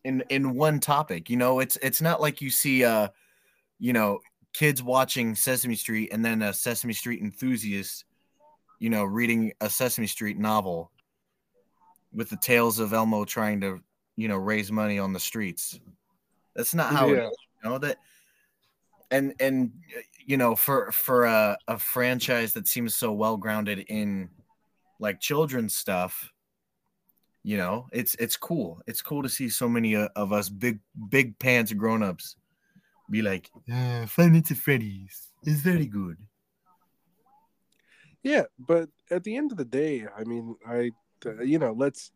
Speaker 2: in in one topic. You know, it's it's not like you see uh you know kids watching Sesame Street and then a Sesame Street enthusiast, you know, reading a Sesame Street novel with the tales of Elmo trying to, you know, raise money on the streets. That's not how it
Speaker 1: Yeah.
Speaker 2: is, you know that and and you know for for a, a franchise that seems so well grounded in like children's stuff you know it's it's cool it's cool to see so many uh, of us big big pants grown-ups be like uh, Five Freddy's is very good
Speaker 1: Yeah, but at the end of the day, I mean, I, uh, you know, let's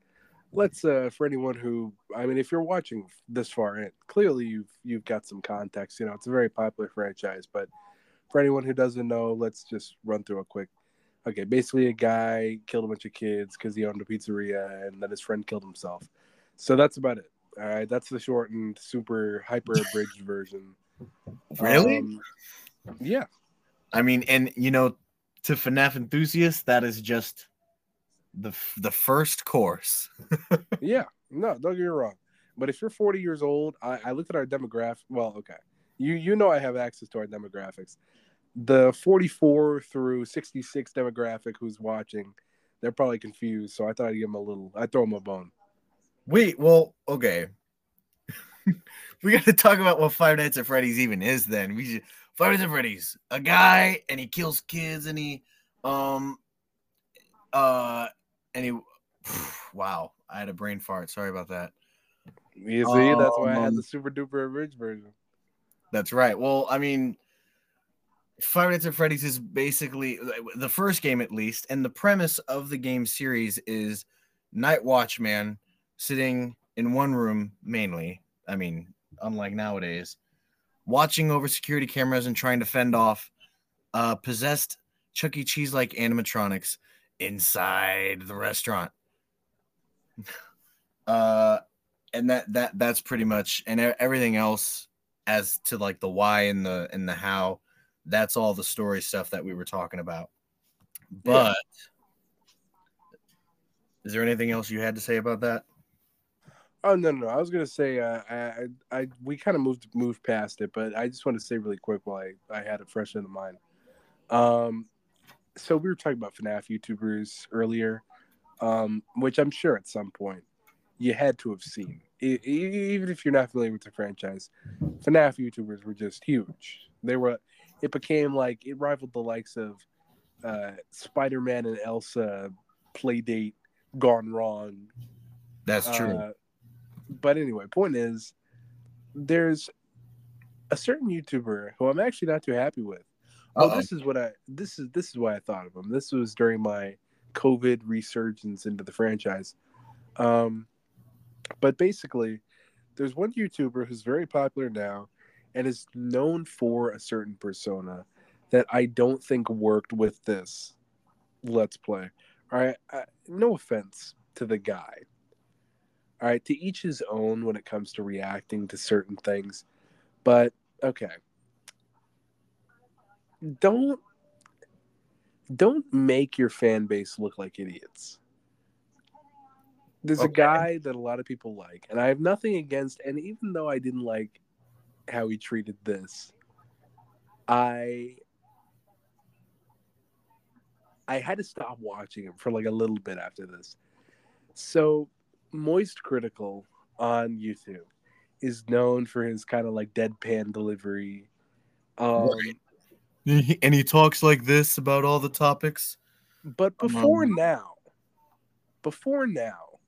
Speaker 1: let's uh for anyone who I mean if you're watching this far in, clearly you've you've got some context. You know, it's a very popular franchise, but for anyone who doesn't know, let's just run through a quick okay, basically a guy killed a bunch of kids because he owned a pizzeria and then his friend killed himself. So that's about it. All right, that's the shortened, super hyper abridged [LAUGHS] version.
Speaker 2: Really?
Speaker 1: Um, yeah.
Speaker 2: I mean, and you know, to FNAF enthusiasts, that is just the the first course. [LAUGHS]
Speaker 1: yeah. No, don't get me wrong. But if you're 40 years old, I, I looked at our demographic. Well, okay. You you know I have access to our demographics. The 44 through 66 demographic who's watching, they're probably confused. So I thought I'd give them a little. I throw them a bone.
Speaker 2: Wait, well, okay. [LAUGHS] we got to talk about what Five Nights at Freddy's even is. Then we should, Five Nights at Freddy's, a guy and he kills kids and he, um, uh, and he, [SIGHS] wow, I had a brain fart. Sorry about that.
Speaker 1: You see, that's why I had
Speaker 2: Um,
Speaker 1: the super duper abridged version.
Speaker 2: That's right. Well, I mean, Five Nights at Freddy's is basically the first game, at least, and the premise of the game series is Night Watchman sitting in one room mainly. I mean, unlike nowadays, watching over security cameras and trying to fend off uh, possessed Chuck E. Cheese like animatronics inside the restaurant. [LAUGHS] uh, and that that that's pretty much and everything else as to like the why and the and the how that's all the story stuff that we were talking about but is there anything else you had to say about that
Speaker 1: Oh no, no, I was gonna say uh, I, I, we kind of moved moved past it, but I just want to say really quick while I, I had it fresh in the mind. Um, so we were talking about FNAF YouTubers earlier, um, which I'm sure at some point you had to have seen, e- even if you're not familiar with the franchise. FNAF YouTubers were just huge. They were, it became like it rivaled the likes of uh, Spider-Man and Elsa Playdate gone wrong
Speaker 2: that's true
Speaker 1: uh, but anyway, point is, there's a certain YouTuber who I'm actually not too happy with. Well,
Speaker 2: Uh-oh.
Speaker 1: this is what I this is this is why I thought of him. This was during my COVID resurgence into the franchise. Um, but basically, there's one YouTuber who's very popular now and is known for a certain persona that I don't think worked with this Let's Play. All right, I, no offense to the guy. All right, to each his own when it comes to reacting to certain things. But okay. Don't don't make your fan base look like idiots. There's a guy that a lot of people like, and I have nothing against and even though I didn't like how he treated this, I I had to stop watching him for like a little bit after this. So, Moist Critical on YouTube is known for his kind of like deadpan delivery. Um,
Speaker 2: Right. and he talks like this about all the topics
Speaker 1: But before
Speaker 2: Um,
Speaker 1: now, before now,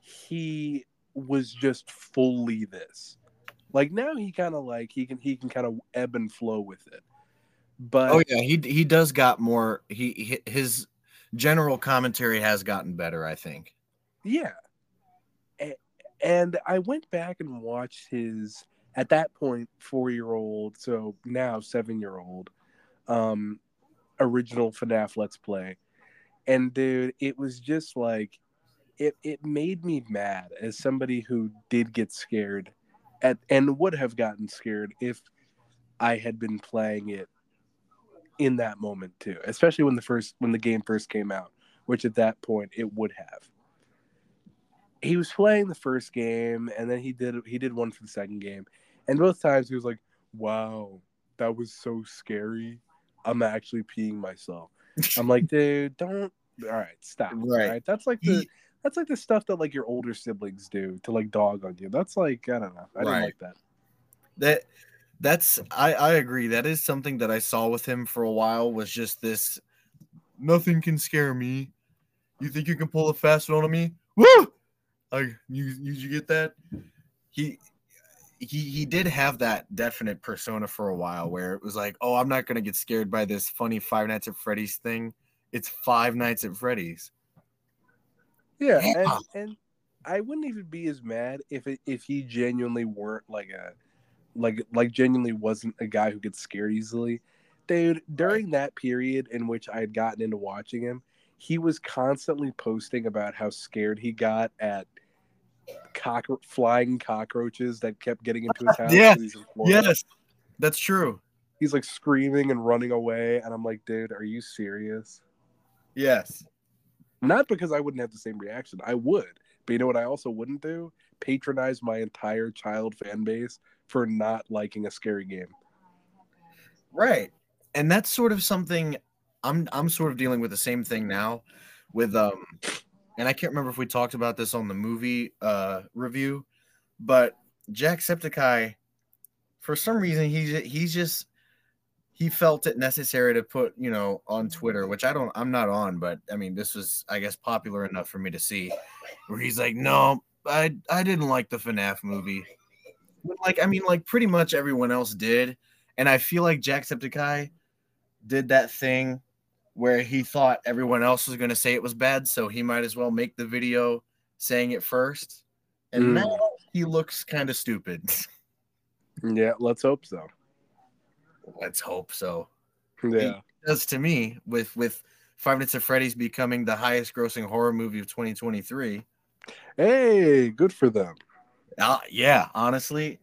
Speaker 1: he was just fully this. Like now, he kind of like he can he can kind of ebb and flow with it. But
Speaker 2: oh yeah he he does got more he his general commentary has gotten better i think
Speaker 1: Yeah. And I went back and watched his at that point four year old, so now seven year old, um, original FNAF Let's Play. And dude, it was just like it it made me mad as somebody who did get scared at and would have gotten scared if I had been playing it in that moment too, especially when the first when the game first came out, which at that point it would have. He was playing the first game and then he did he did one for the second game and both times he was like wow that was so scary. I'm actually peeing myself. I'm like [LAUGHS] dude don't all right stop all
Speaker 2: Right.
Speaker 1: right? That's like the
Speaker 2: He-
Speaker 1: that's like the stuff that like your older siblings do to like dog on you that's like i don't know i didn't like that
Speaker 2: that that's I I agree. That is something that I saw with him for a while was just this nothing can scare me. You think you can pull a fast one on me? Woo! Like you you, you get that? He he he did have that definite persona for a while where it was like, oh, I'm not gonna get scared by this funny Five Nights at Freddy's thing. It's Five Nights at Freddy's.
Speaker 1: Yeah
Speaker 2: Yeah.
Speaker 1: and and I wouldn't even be as mad if it, if he genuinely weren't like a like like genuinely wasn't a guy who gets scared easily. Dude, during that period in which I had gotten into watching him, he was constantly posting about how scared he got at cockro- flying cockroaches that kept getting into his [LAUGHS] house.
Speaker 2: Yeah.
Speaker 1: 'cause he's in Florida.
Speaker 2: Yes, that's true.
Speaker 1: He's like screaming and running away, and I'm like, dude, are you serious?
Speaker 2: Yes.
Speaker 1: Not because I wouldn't have the same reaction. I would. But you know what I also wouldn't do? Patronize my entire child fan base for not liking a scary game.
Speaker 2: Right. And that's sort of something I'm I'm sort of dealing with the same thing now with um and I can't remember if we talked about this on the movie uh review, but Jacksepticeye for some reason he's he's just he felt it necessary to put, you know, on Twitter, which I don't I'm not on, but I mean this was I guess popular enough for me to see where he's like, "No, I I didn't like the FNAF movie." Like I mean like pretty much everyone else did, and I feel like Jacksepticeye did that thing where he thought everyone else was going to say it was bad, so he might as well make the video saying it first. And
Speaker 1: Mm.
Speaker 2: now he looks kind of stupid. [LAUGHS]
Speaker 1: Yeah, let's hope so.
Speaker 2: Let's hope so.
Speaker 1: Yeah.
Speaker 2: Does to me with with Five Nights at Freddy's becoming the highest grossing horror movie of 2023.
Speaker 1: Hey, good for them.
Speaker 2: Uh, yeah, honestly,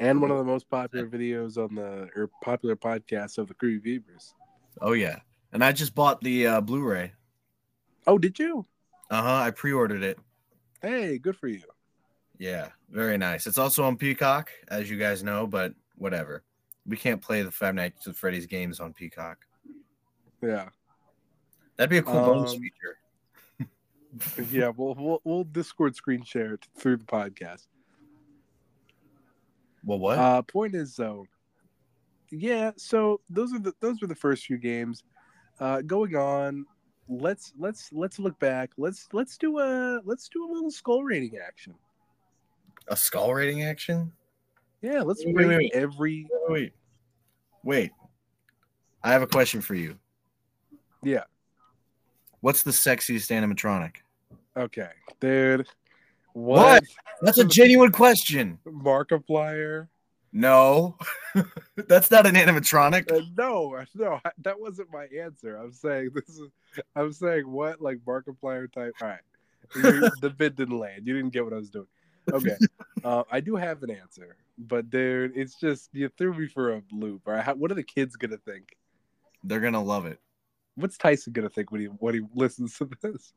Speaker 1: And one of the most popular videos on the or popular podcasts of the Creepy Peepers.
Speaker 2: oh yeah. And I just bought the uh, Blu-ray.
Speaker 1: Oh, did you?
Speaker 2: Uh huh. I pre-ordered it.
Speaker 1: Hey, good for you.
Speaker 2: Yeah, very nice. It's also on Peacock, as you guys know, but whatever. We can't play the Five Nights at Freddy's games on Peacock.
Speaker 1: Yeah.
Speaker 2: That'd be a cool bonus
Speaker 1: Um,
Speaker 2: feature. [LAUGHS]
Speaker 1: Yeah, we'll we'll, we'll Discord screen share it through the podcast.
Speaker 2: Well, what?
Speaker 1: Uh point is though, yeah, so those are the those were the first few games. Uh going on, let's let's let's look back. Let's let's do a let's do a little skull rating action.
Speaker 2: a skull rating action?
Speaker 1: Yeah, let's
Speaker 2: Wait, wait, wait.
Speaker 1: every
Speaker 2: Wait, wait, wait. I have a question for you.
Speaker 1: yeah.
Speaker 2: What's the sexiest animatronic?
Speaker 1: Okay, dude.
Speaker 2: What?
Speaker 1: What?
Speaker 2: That's a genuine question.
Speaker 1: Markiplier?
Speaker 2: No, [LAUGHS] that's not an animatronic.
Speaker 1: Uh, no, no, that wasn't my answer. I'm saying this is. I'm saying what like Markiplier type. All right, the bid didn't land. You didn't get what I was doing. Okay, [LAUGHS] uh, I do have an answer, but dude, it's just you threw me for a loop. Right, How, what are the kids gonna think?
Speaker 2: They're gonna love it.
Speaker 1: What's Tyson gonna think when he when he listens to this?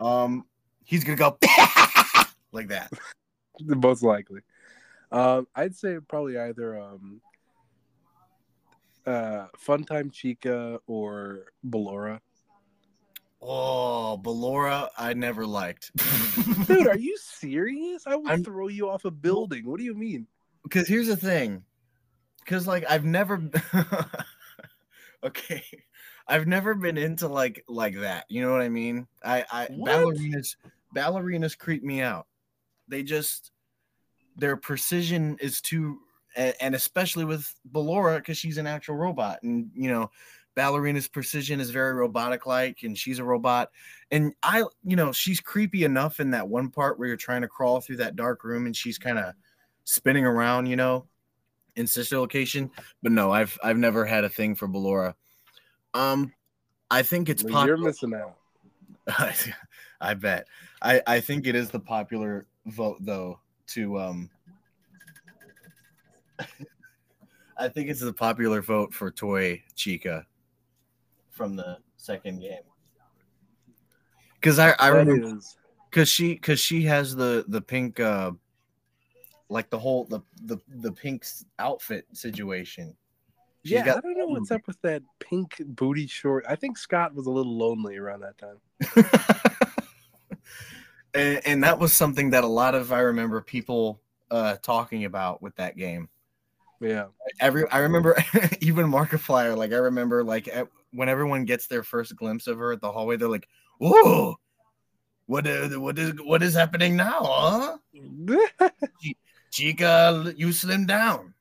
Speaker 2: Um, he's gonna go [LAUGHS] like that. [LAUGHS]
Speaker 1: Most likely. Um, I'd say probably either um, uh, Funtime Chica or Ballora.
Speaker 2: Oh, Ballora, I never liked. [LAUGHS]
Speaker 1: Dude, are you serious? I would
Speaker 2: I'm-
Speaker 1: throw you off a building. What do you mean?
Speaker 2: because here's the thing because like i've never [LAUGHS] okay i've never been into like like that you know what i mean i i
Speaker 1: What?
Speaker 2: ballerinas ballerinas creep me out they just their precision is too a- and especially with Ballora because she's an actual robot and you know ballerina's precision is very robotic like and she's a robot and i you know she's creepy enough in that one part where you're trying to crawl through that dark room and she's kind of spinning around you know in sister location but no i've i've never had a thing for Ballora um i think it's
Speaker 1: Well, You're missing out. [LAUGHS]
Speaker 2: I bet. I I think it is the popular vote though to um [LAUGHS] I think it's the popular vote for Toy Chica from the second game. Cuz I I remember cuz she cuz she has the the pink uh like the whole the the the pink outfit situation. She's
Speaker 1: yeah,
Speaker 2: got-
Speaker 1: I don't know what's up with that pink booty short. I think Scott was a little lonely around that time. [LAUGHS]
Speaker 2: and, and that was something that a lot of I remember people uh talking about with that game.
Speaker 1: Yeah.
Speaker 2: every I remember [LAUGHS] even Markiplier, like I remember like at, when everyone gets their first glimpse of her at the hallway, they're like, "Whoa, what is what is what is happening now, huh? [LAUGHS] Chica, you slim down."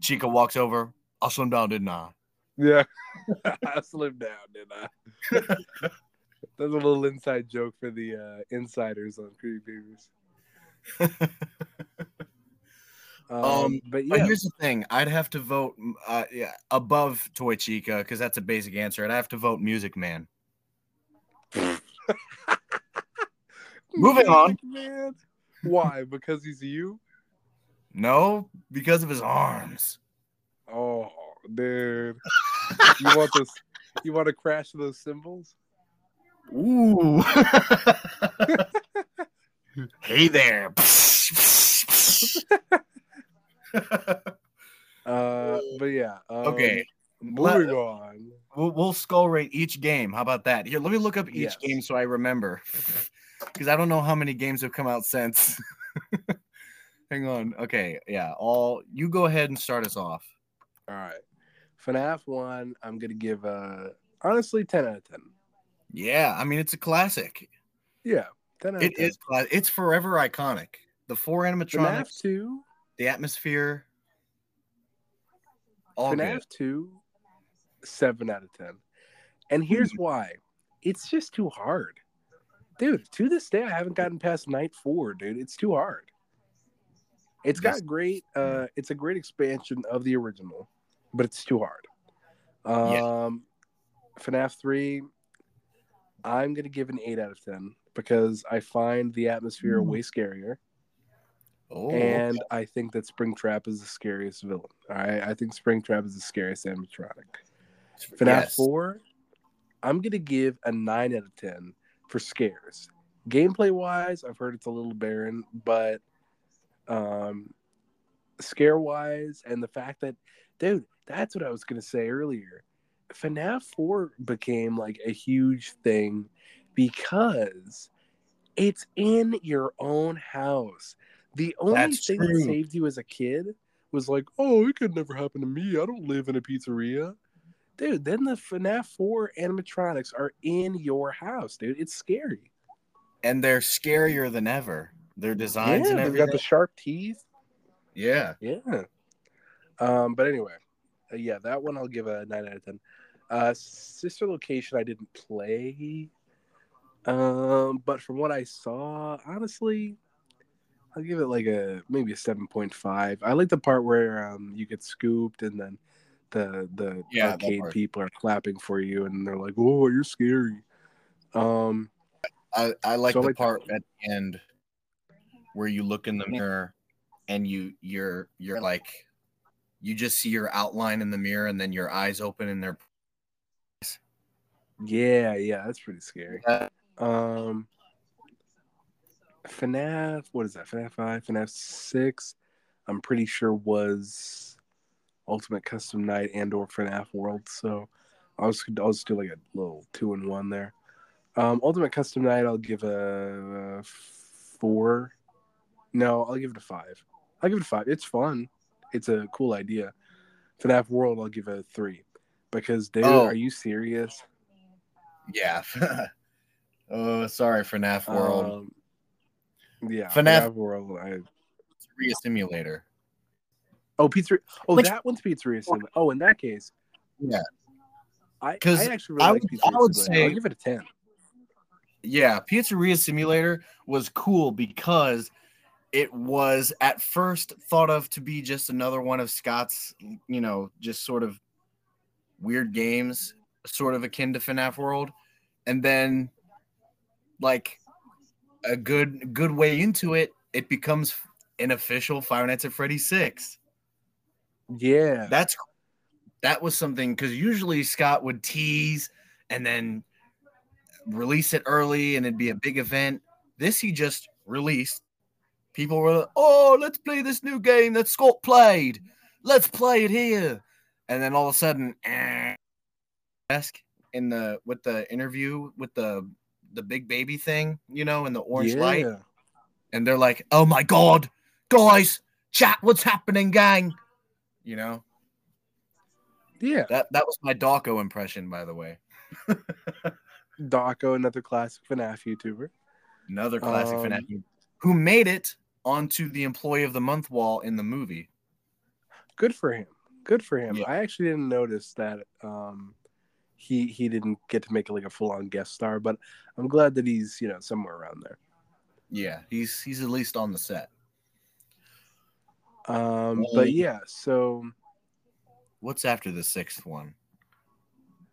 Speaker 2: Chica walks over. I slimmed down, didn't I?
Speaker 1: yeah. [LAUGHS] I slimmed down, didn't I? [LAUGHS] That's a little inside joke for the uh, insiders on Creepy Peepers. Um,
Speaker 2: Um,
Speaker 1: but
Speaker 2: But here's the thing: I'd have to vote uh, yeah, above Toy Chica because that's a basic answer. I'd have to vote Music Man. [LAUGHS] moving on.
Speaker 1: Man. Why? Because he's you?
Speaker 2: No, because of his arms.
Speaker 1: Oh, dude. [LAUGHS] you want this? You want to crash those cymbals?
Speaker 2: Ooh. [LAUGHS] hey there. [LAUGHS]
Speaker 1: Uh, but yeah. Um,
Speaker 2: okay,
Speaker 1: Moving on.
Speaker 2: we'll, we'll skull rate each game. How about that? Here, let me look up each
Speaker 1: Yes.
Speaker 2: game so I remember, [LAUGHS] because I don't know how many games have come out since. [LAUGHS] Hang on. Okay, yeah. All you go ahead and start us off.
Speaker 1: All right. FNAF one, I'm gonna give uh honestly ten out of ten.
Speaker 2: Yeah, I mean it's a classic.
Speaker 1: Yeah, ten out of
Speaker 2: It
Speaker 1: 10.
Speaker 2: is. It's forever iconic. The four
Speaker 1: FNAF
Speaker 2: animatronics,
Speaker 1: two.
Speaker 2: The atmosphere, all
Speaker 1: FNAF
Speaker 2: good.
Speaker 1: two, seven out of ten. And here's why. It's just too hard. Dude, to this day I haven't gotten past night four, dude. It's too hard. It's got great uh it's a great expansion of the original, but it's too hard.
Speaker 2: Yeah.
Speaker 1: Um FNAF 3, I'm gonna give an eight out of ten because I find the atmosphere
Speaker 2: Ooh.
Speaker 1: way scarier.
Speaker 2: Oh,
Speaker 1: and I think that Springtrap is the scariest villain. All right, I think Springtrap is the scariest animatronic. FNAF
Speaker 2: yes.
Speaker 1: 4, I'm gonna give a nine out of ten for scares. Gameplay wise, I've heard it's a little barren, but um, scare wise, and the fact that, dude, that's what I was gonna say earlier. FNAF 4 became like a huge thing because it's in your own house. The only
Speaker 2: That's
Speaker 1: thing
Speaker 2: true.
Speaker 1: that saved you as a kid was like, oh, it could never happen to me. I don't live in a pizzeria. Dude, then the FNAF 4 animatronics are in your house, dude. It's scary.
Speaker 2: and they're scarier than ever. Their designs
Speaker 1: yeah,
Speaker 2: and
Speaker 1: they've
Speaker 2: everything.
Speaker 1: got the sharp teeth.
Speaker 2: yeah.
Speaker 1: Yeah. Um, but anyway, uh, yeah, that one I'll give a nine out of ten. Uh, Sister Location I didn't play, um, but from what I saw, honestly, I'll give it like a maybe a seven point five. I like the part where um you get scooped and then the the
Speaker 2: Yeah,
Speaker 1: arcade people are clapping for you and they're like, "Oh, you're scary." Um,
Speaker 2: I, I like
Speaker 1: So,
Speaker 2: the
Speaker 1: like-
Speaker 2: part at the end where you look in the mirror and you you're you're like you just see your outline in the mirror and then your eyes open and they're
Speaker 1: yeah, yeah, that's pretty scary. Um, FNAF, what is that? FNAF 5, FNAF 6, I'm pretty sure was Ultimate Custom Night and or FNAF World. So I'll just, I'll just do like a little two and one there. Um, Ultimate Custom Night, I'll give a, four. No, I'll give it a five. I'll give it a five. It's fun. It's a cool idea. FNAF World, I'll give it a three. Because dude,
Speaker 2: Oh.
Speaker 1: are you serious?
Speaker 2: yeah. [LAUGHS] oh, sorry for NAF World.
Speaker 1: Um, yeah,
Speaker 2: FNAF-
Speaker 1: FNAF World. I,
Speaker 2: Pizzeria Simulator.
Speaker 1: oh, pizza. Oh,
Speaker 2: Which-
Speaker 1: that one's Pizzeria Sim. Oh, in that case,
Speaker 2: Yeah.
Speaker 1: I,
Speaker 2: 'Cause
Speaker 1: I actually really
Speaker 2: I
Speaker 1: like
Speaker 2: would-
Speaker 1: Pizzeria
Speaker 2: I would
Speaker 1: Simulator. I'll
Speaker 2: say-
Speaker 1: give it a ten.
Speaker 2: Yeah, Pizzeria Simulator was cool because it was at first thought of to be just another one of Scott's, you know, just sort of weird games, sort of akin to FNAF World. And then like a good good way into it, it becomes an official Five Nights at Freddy's 6.
Speaker 1: Yeah,
Speaker 2: That's that was something because usually Scott would tease and then release it early and it'd be a big event. This he just released. People were like, oh, let's play this new game that Scott played. Let's play it here. And then all of a sudden, eh, desk in the with the interview with the the big baby thing, you know, in the orange light. And they're like, oh my god, guys, chat, what's happening, gang? You know?
Speaker 1: Yeah,
Speaker 2: That that was my Dawko impression, by the way. [LAUGHS]
Speaker 1: Dawko, another classic FNAF YouTuber.
Speaker 2: Another classic
Speaker 1: Um,
Speaker 2: FNAF who made it onto the Employee of the Month wall in the movie.
Speaker 1: Good for him. Good for him.
Speaker 2: Yeah.
Speaker 1: I actually didn't notice that um, he he didn't get to make like a full on guest star, but I'm glad that he's you know somewhere around there.
Speaker 2: Yeah, he's he's at least on the set.
Speaker 1: Um, but yeah, so
Speaker 2: what's after the sixth one?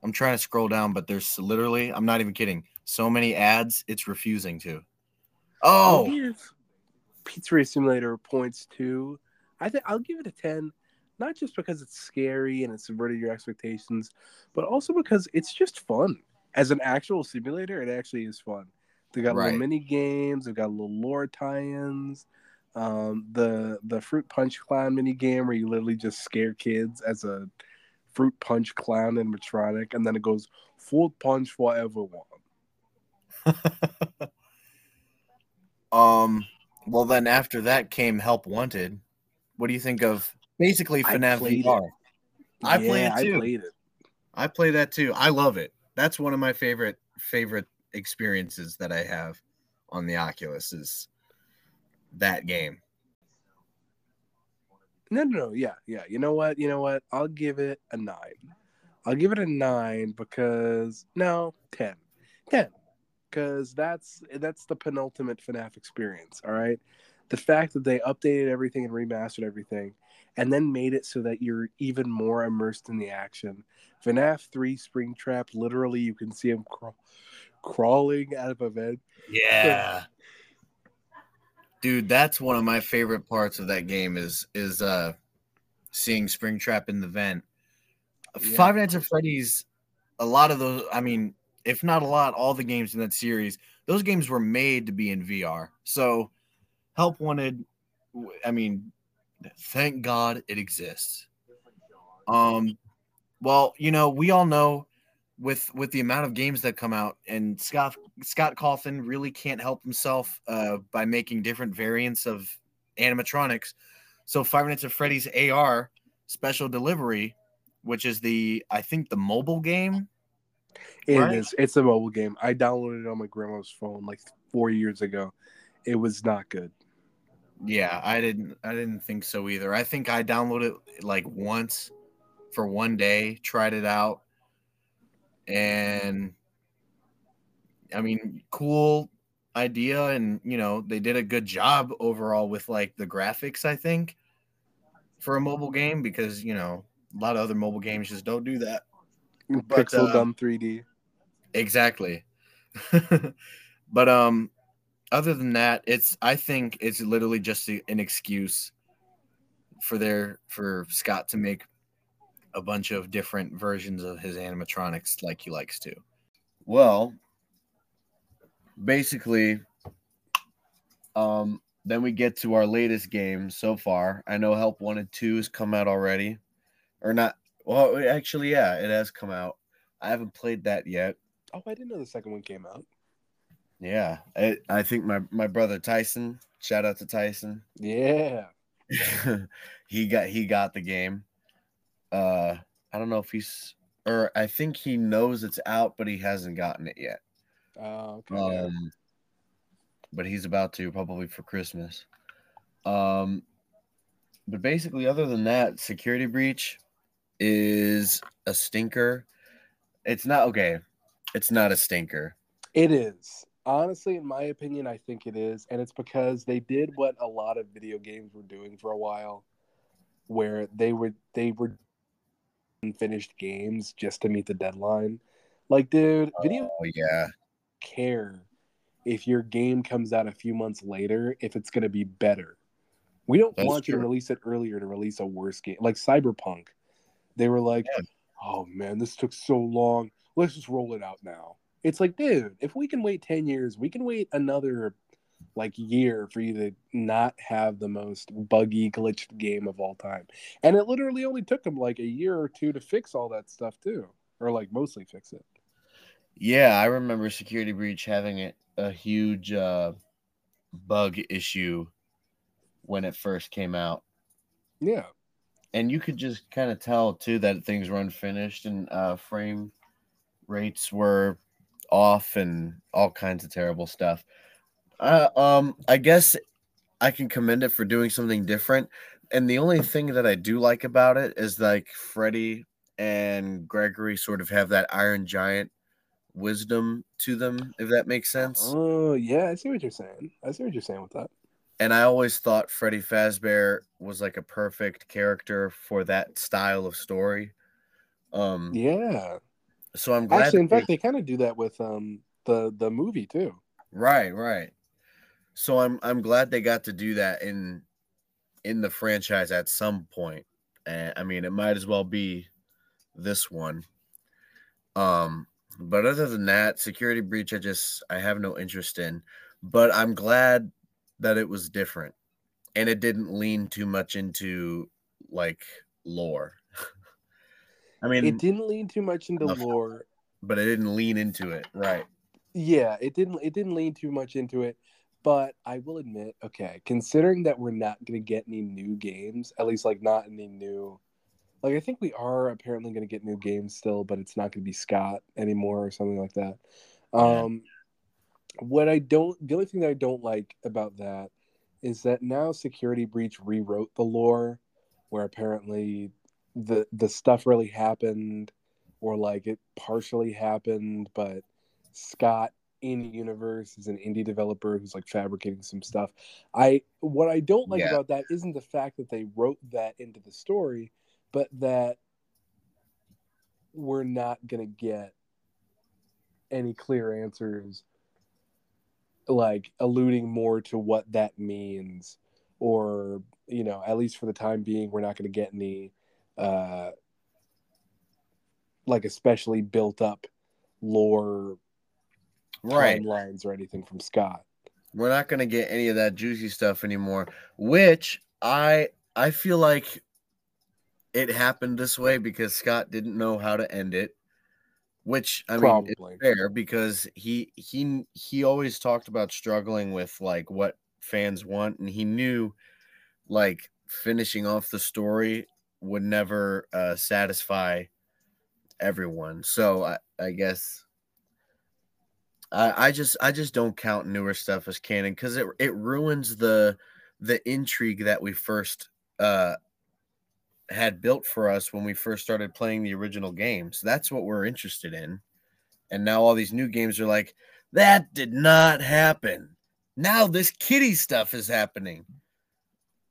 Speaker 2: I'm trying to scroll down, but there's literally, I'm not even kidding, so many ads, it's refusing to. Oh,
Speaker 1: Pizzeria Simulator points to. I think I'll give it a 10, not just because it's scary and it's subverted your expectations, but also because it's just fun. As an actual simulator, it actually is fun. They got right. little mini games, they've got little lore tie-ins. Um, the the fruit punch clown mini game where you literally just scare kids as a fruit punch clown animatronic, and then it goes full punch for everyone. [LAUGHS]
Speaker 2: um. Well, then after that came Help Wanted. What do you think of basically FNAF I VR? I yeah, play it too. I played it. I play that too. I love it. That's one of my favorite favorite experiences that I have on the Oculus is that game.
Speaker 1: No, no, no. Yeah, yeah. You know what? You know what? I'll give it a nine. I'll give it a nine because no, ten. Ten. Because that's that's the penultimate FNAF experience. All right. The fact that they updated everything and remastered everything and then made it so that you're even more immersed in the action. FNAF 3 Springtrap, literally, you can see him crawl, crawling out of a vent.
Speaker 2: Yeah. Dude, that's one of my favorite parts of that game is is uh seeing Springtrap in the vent. Yeah. Five Nights at Freddy's, a lot of those, I mean, if not a lot, all the games in that series, those games were made to be in VR. So Help Wanted, I mean, thank God it exists. Um, well, you know, we all know with with the amount of games that come out, and Scott Scott Cawthon really can't help himself uh, by making different variants of animatronics. So Five Nights at Freddy's AR Special Delivery, which is the I think the mobile game.
Speaker 1: It right? is. It's a mobile game. I downloaded it on my grandma's phone like four years ago. It was not good.
Speaker 2: Yeah, I didn't. I didn't think so either. I think I downloaded it like once for one day, tried it out, and I mean, cool idea, and you know, they did a good job overall with like the graphics. I think for a mobile game because you know a lot of other mobile games just don't do that.
Speaker 1: But, Pixel uh, dumb 3D.
Speaker 2: Exactly. [LAUGHS] but um other than that, it's I think it's literally just an excuse for their for Scott to make a bunch of different versions of his animatronics like he likes to. Well, basically, um, then we get to our latest game so far. I know Help Wanted 2 has come out already. Or not. Well, actually, yeah, it has come out. I haven't played that yet.
Speaker 1: Oh, I didn't know the second one came out.
Speaker 2: Yeah, I, I think my my brother Tyson. Shout out to Tyson. [LAUGHS]
Speaker 1: Yeah,
Speaker 2: he got he got the game. Uh, I don't know if he's or I think he knows it's out, but he hasn't gotten it yet.
Speaker 1: Oh, okay.
Speaker 2: Um, but he's about to probably for Christmas. Um, but basically, other than that, security breach is a stinker. It's not okay. It's not a stinker.
Speaker 1: It is. Honestly, in my opinion, I think it is, and it's because they did what a lot of video games were doing for a while, where they were they were unfinished games just to meet the deadline. Like, dude, video
Speaker 2: oh, yeah
Speaker 1: care if your game comes out a few months later if it's going to be better. We don't That's want true. you to release it earlier to release a worse game like Cyberpunk. They were like, yeah. "Oh man, this took so long. Let's just roll it out now." It's like, dude, if we can wait 10 years, we can wait another like year for you to not have the most buggy glitched game of all time. And it literally only took them like a year or two to fix all that stuff too, or like mostly fix it.
Speaker 2: Yeah, I remember Security Breach having a, a huge uh, bug issue when it first came out.
Speaker 1: Yeah.
Speaker 2: And you could just kind of tell too that things were unfinished and uh, frame rates were off and all kinds of terrible stuff. Uh, um, I guess I can commend it for doing something different. And the only thing that I do like about it is like Freddy and Gregory sort of have that Iron Giant wisdom to them, if that makes sense.
Speaker 1: Oh yeah, I see what you're saying. I see what you're saying with that.
Speaker 2: And I always thought Freddy Fazbear was like a perfect character for that style of story. Um,
Speaker 1: Yeah,
Speaker 2: so I'm glad.
Speaker 1: actually, in
Speaker 2: they-
Speaker 1: fact, they kind of do that with um the the movie too.
Speaker 2: Right, right. So I'm I'm glad they got to do that in in the franchise at some point. And I mean, it might as well be this one. Um, but other than that, security breach, I just I have no interest in. But I'm glad that it was different, and it didn't lean too much into like lore. I mean,
Speaker 1: It didn't lean too much into
Speaker 2: Enough.
Speaker 1: lore.
Speaker 2: but it didn't lean into it, right?
Speaker 1: Yeah, it didn't it didn't lean too much into it. But I will admit, okay, considering that we're not gonna get any new games, at least like not any new like I think we are apparently gonna get new games still, but it's not gonna be Scott anymore or something like that.
Speaker 2: Yeah.
Speaker 1: Um what I don't the only thing that I don't like about that is that now Security Breach rewrote the lore where apparently the the stuff really happened or like it partially happened, but Scott in universe is an indie developer who's like fabricating some stuff. I what I don't like
Speaker 2: Yeah.
Speaker 1: about that isn't the fact that they wrote that into the story, but that we're not gonna get any clear answers like alluding more to what that means or you know at least for the time being we're not going to get any uh like especially built up lore
Speaker 2: Right.
Speaker 1: timelines or anything from scott
Speaker 2: we're not going to get any of that juicy stuff anymore which i i feel like it happened this way because scott didn't know how to end it which i mean it's
Speaker 1: probably
Speaker 2: fair because he he he always talked about struggling with like what fans want and he knew like finishing off the story would never uh satisfy everyone so i i guess I, I just I just don't count newer stuff as canon because it it ruins the the intrigue that we first uh had built for us when we first started playing the original games. That's what we're interested in. And now all these new games are like, that did not happen. Now this kitty stuff is happening.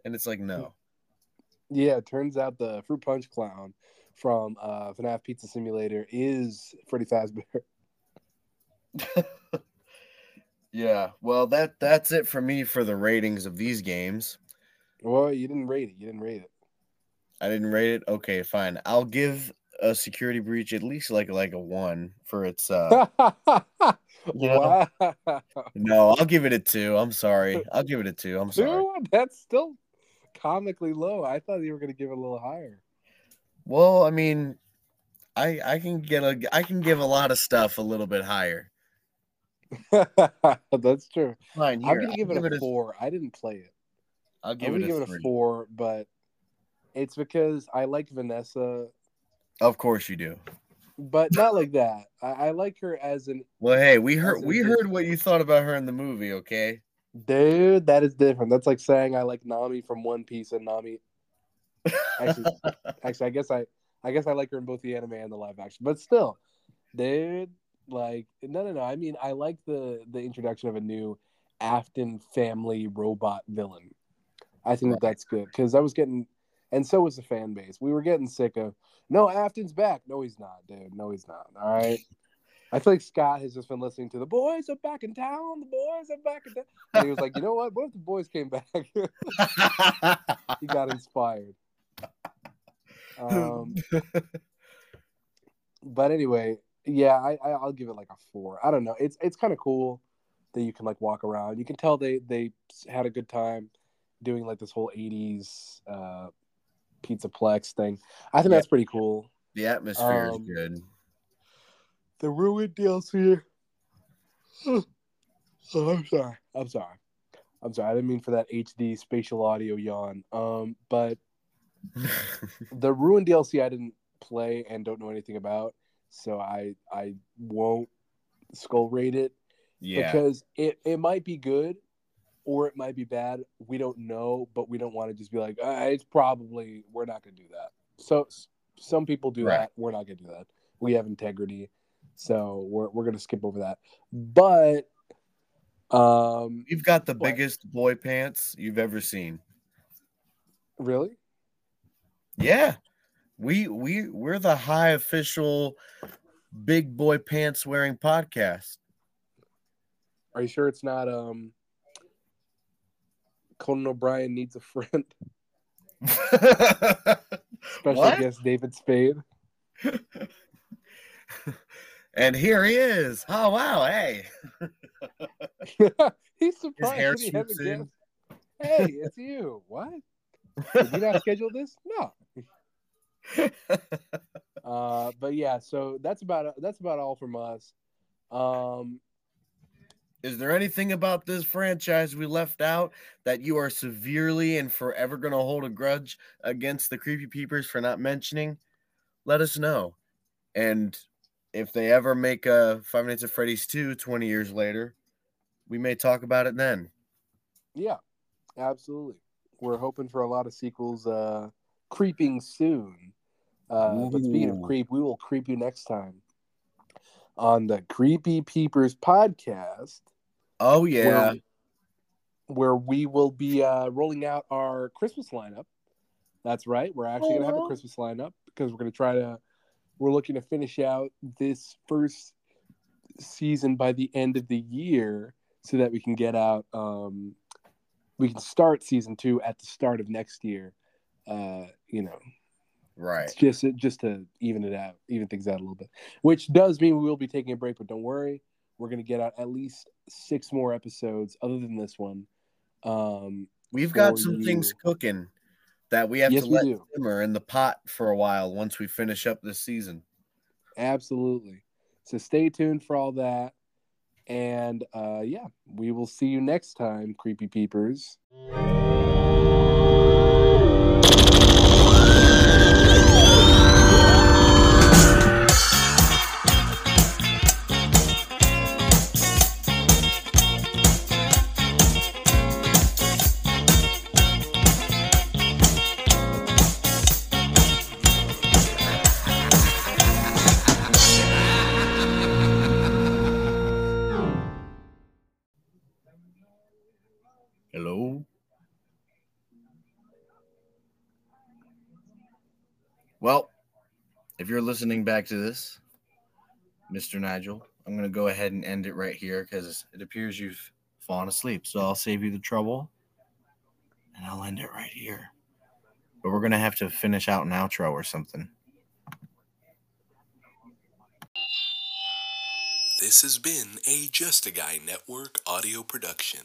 Speaker 2: And it's like, no.
Speaker 1: Yeah it turns out the fruit punch clown from uh FNAF Pizza Simulator is Freddy Fazbear. [LAUGHS]
Speaker 2: yeah. Well, that that's it for me for the ratings of these games.
Speaker 1: Well, you didn't rate it. You didn't rate it.
Speaker 2: I didn't rate it. Okay, fine. I'll give a security breach at least like like a one for its uh. [LAUGHS] Yeah.
Speaker 1: wow.
Speaker 2: no, I'll give it a two. I'm sorry. I'll give it a two. I'm [LAUGHS] sorry.
Speaker 1: Dude, that's still comically low. I thought you were going to give it a little higher.
Speaker 2: Well, I mean, I I can get a I can give a lot of stuff a little bit higher. [LAUGHS]
Speaker 1: that's true.
Speaker 2: Fine,
Speaker 1: I'm going to
Speaker 2: I'll
Speaker 1: give it a
Speaker 2: a-
Speaker 1: four. I didn't play it.
Speaker 2: I'll
Speaker 1: I'm
Speaker 2: give it a
Speaker 1: give it a four, but it's because I like Vanessa,
Speaker 2: Of course you do.
Speaker 1: but not like that. I, I like her as an
Speaker 2: Well, hey, we heard we heard what you thought about her in the movie. Okay.
Speaker 1: Dude. That is different. That's like saying I like Nami from One Piece and Nami. Actually, [LAUGHS] actually, I guess I, I guess I like her in both the anime and the live action. But still, dude, like no, no, no. I mean, I like the the introduction of a new Afton family robot villain. I think that that's good because I was getting, and so was the fan base. We were getting sick of no Afton's back. No, he's not, dude. No, he's not. All right. I feel like Scott has just been listening to the boys are back in town. The boys are back in town. And he was like, you know what? What if the boys came back? [LAUGHS] he got inspired. Um, [LAUGHS] but anyway, yeah, I, I I'll give it like a four. I don't know. It's it's kind of cool that you can like walk around. You can tell they they had a good time doing like this whole '80s uh, Pizzaplex thing. I think
Speaker 2: Yeah.
Speaker 1: that's pretty cool.
Speaker 2: the atmosphere
Speaker 1: Um,
Speaker 2: is good.
Speaker 1: The ruined DLC. [SIGHS] oh, I'm sorry. I'm sorry. I'm sorry. I didn't mean for that HD spatial audio yawn. Um, but [LAUGHS] the ruined DLC I didn't play and don't know anything about, so I I won't skull rate it
Speaker 2: yeah.
Speaker 1: because it it might be good or it might be bad. We don't know, but we don't want to just be like, ah, it's probably we're not gonna do that. So some people do
Speaker 2: Right.
Speaker 1: that. We're not gonna do that. We have integrity, so we're we're gonna skip over that. But um,
Speaker 2: You've got the
Speaker 1: What?
Speaker 2: biggest boy pants you've ever seen.
Speaker 1: really,
Speaker 2: Yeah. We we we're the high official big boy pants wearing podcast.
Speaker 1: are you sure it's not um? Conan O'Brien needs a friend. [LAUGHS] Special [LAUGHS]
Speaker 2: What?
Speaker 1: guest David Spade. [LAUGHS]
Speaker 2: and here he is. Oh wow, hey. [LAUGHS]
Speaker 1: He's
Speaker 2: His
Speaker 1: surprised
Speaker 2: hair
Speaker 1: he
Speaker 2: in.
Speaker 1: Hey, it's you. What? Did you not schedule this? No. [LAUGHS] Uh, but yeah, so that's about that's about all from us. Um,
Speaker 2: Is there anything about this franchise we left out that you are severely and forever going to hold a grudge against the Creepy Peepers for not mentioning? Let us know. And if they ever make a Five Nights at Freddy's 2 20 years later, we may talk about it then.
Speaker 1: yeah, absolutely. We're hoping for a lot of sequels uh, creeping soon. Uh, but speaking of creep, we will creep you next time on the Creepy Peepers podcast.
Speaker 2: Oh, yeah.
Speaker 1: where, where we will be uh, rolling out our Christmas lineup. That's right. We're actually going to have a Christmas lineup because we're going to try to. We're looking to finish out this first season by the end of the year, so that we can get out. Um, we can start season two at the start of next year. Uh, you know,
Speaker 2: Right.
Speaker 1: it's just just to even it out, even things out a little bit. Which does mean we will be taking a break, but don't worry, we're gonna get out at least six more episodes other than this one. Um,
Speaker 2: We've got some things cooking that we have
Speaker 1: Yes,
Speaker 2: to
Speaker 1: we
Speaker 2: let
Speaker 1: do.
Speaker 2: simmer in the pot for a while once we finish up this season.
Speaker 1: absolutely. So stay tuned for all that. And uh, yeah, we will see you next time, creepy peepers.
Speaker 2: You're listening back to this, Mr. Nigel, I'm going to go ahead and end it right here because it appears you've fallen asleep. So I'll save you the trouble and I'll end it right here. But we're going to have to finish out an outro or something.
Speaker 3: This has been a Just a Guy Network audio production.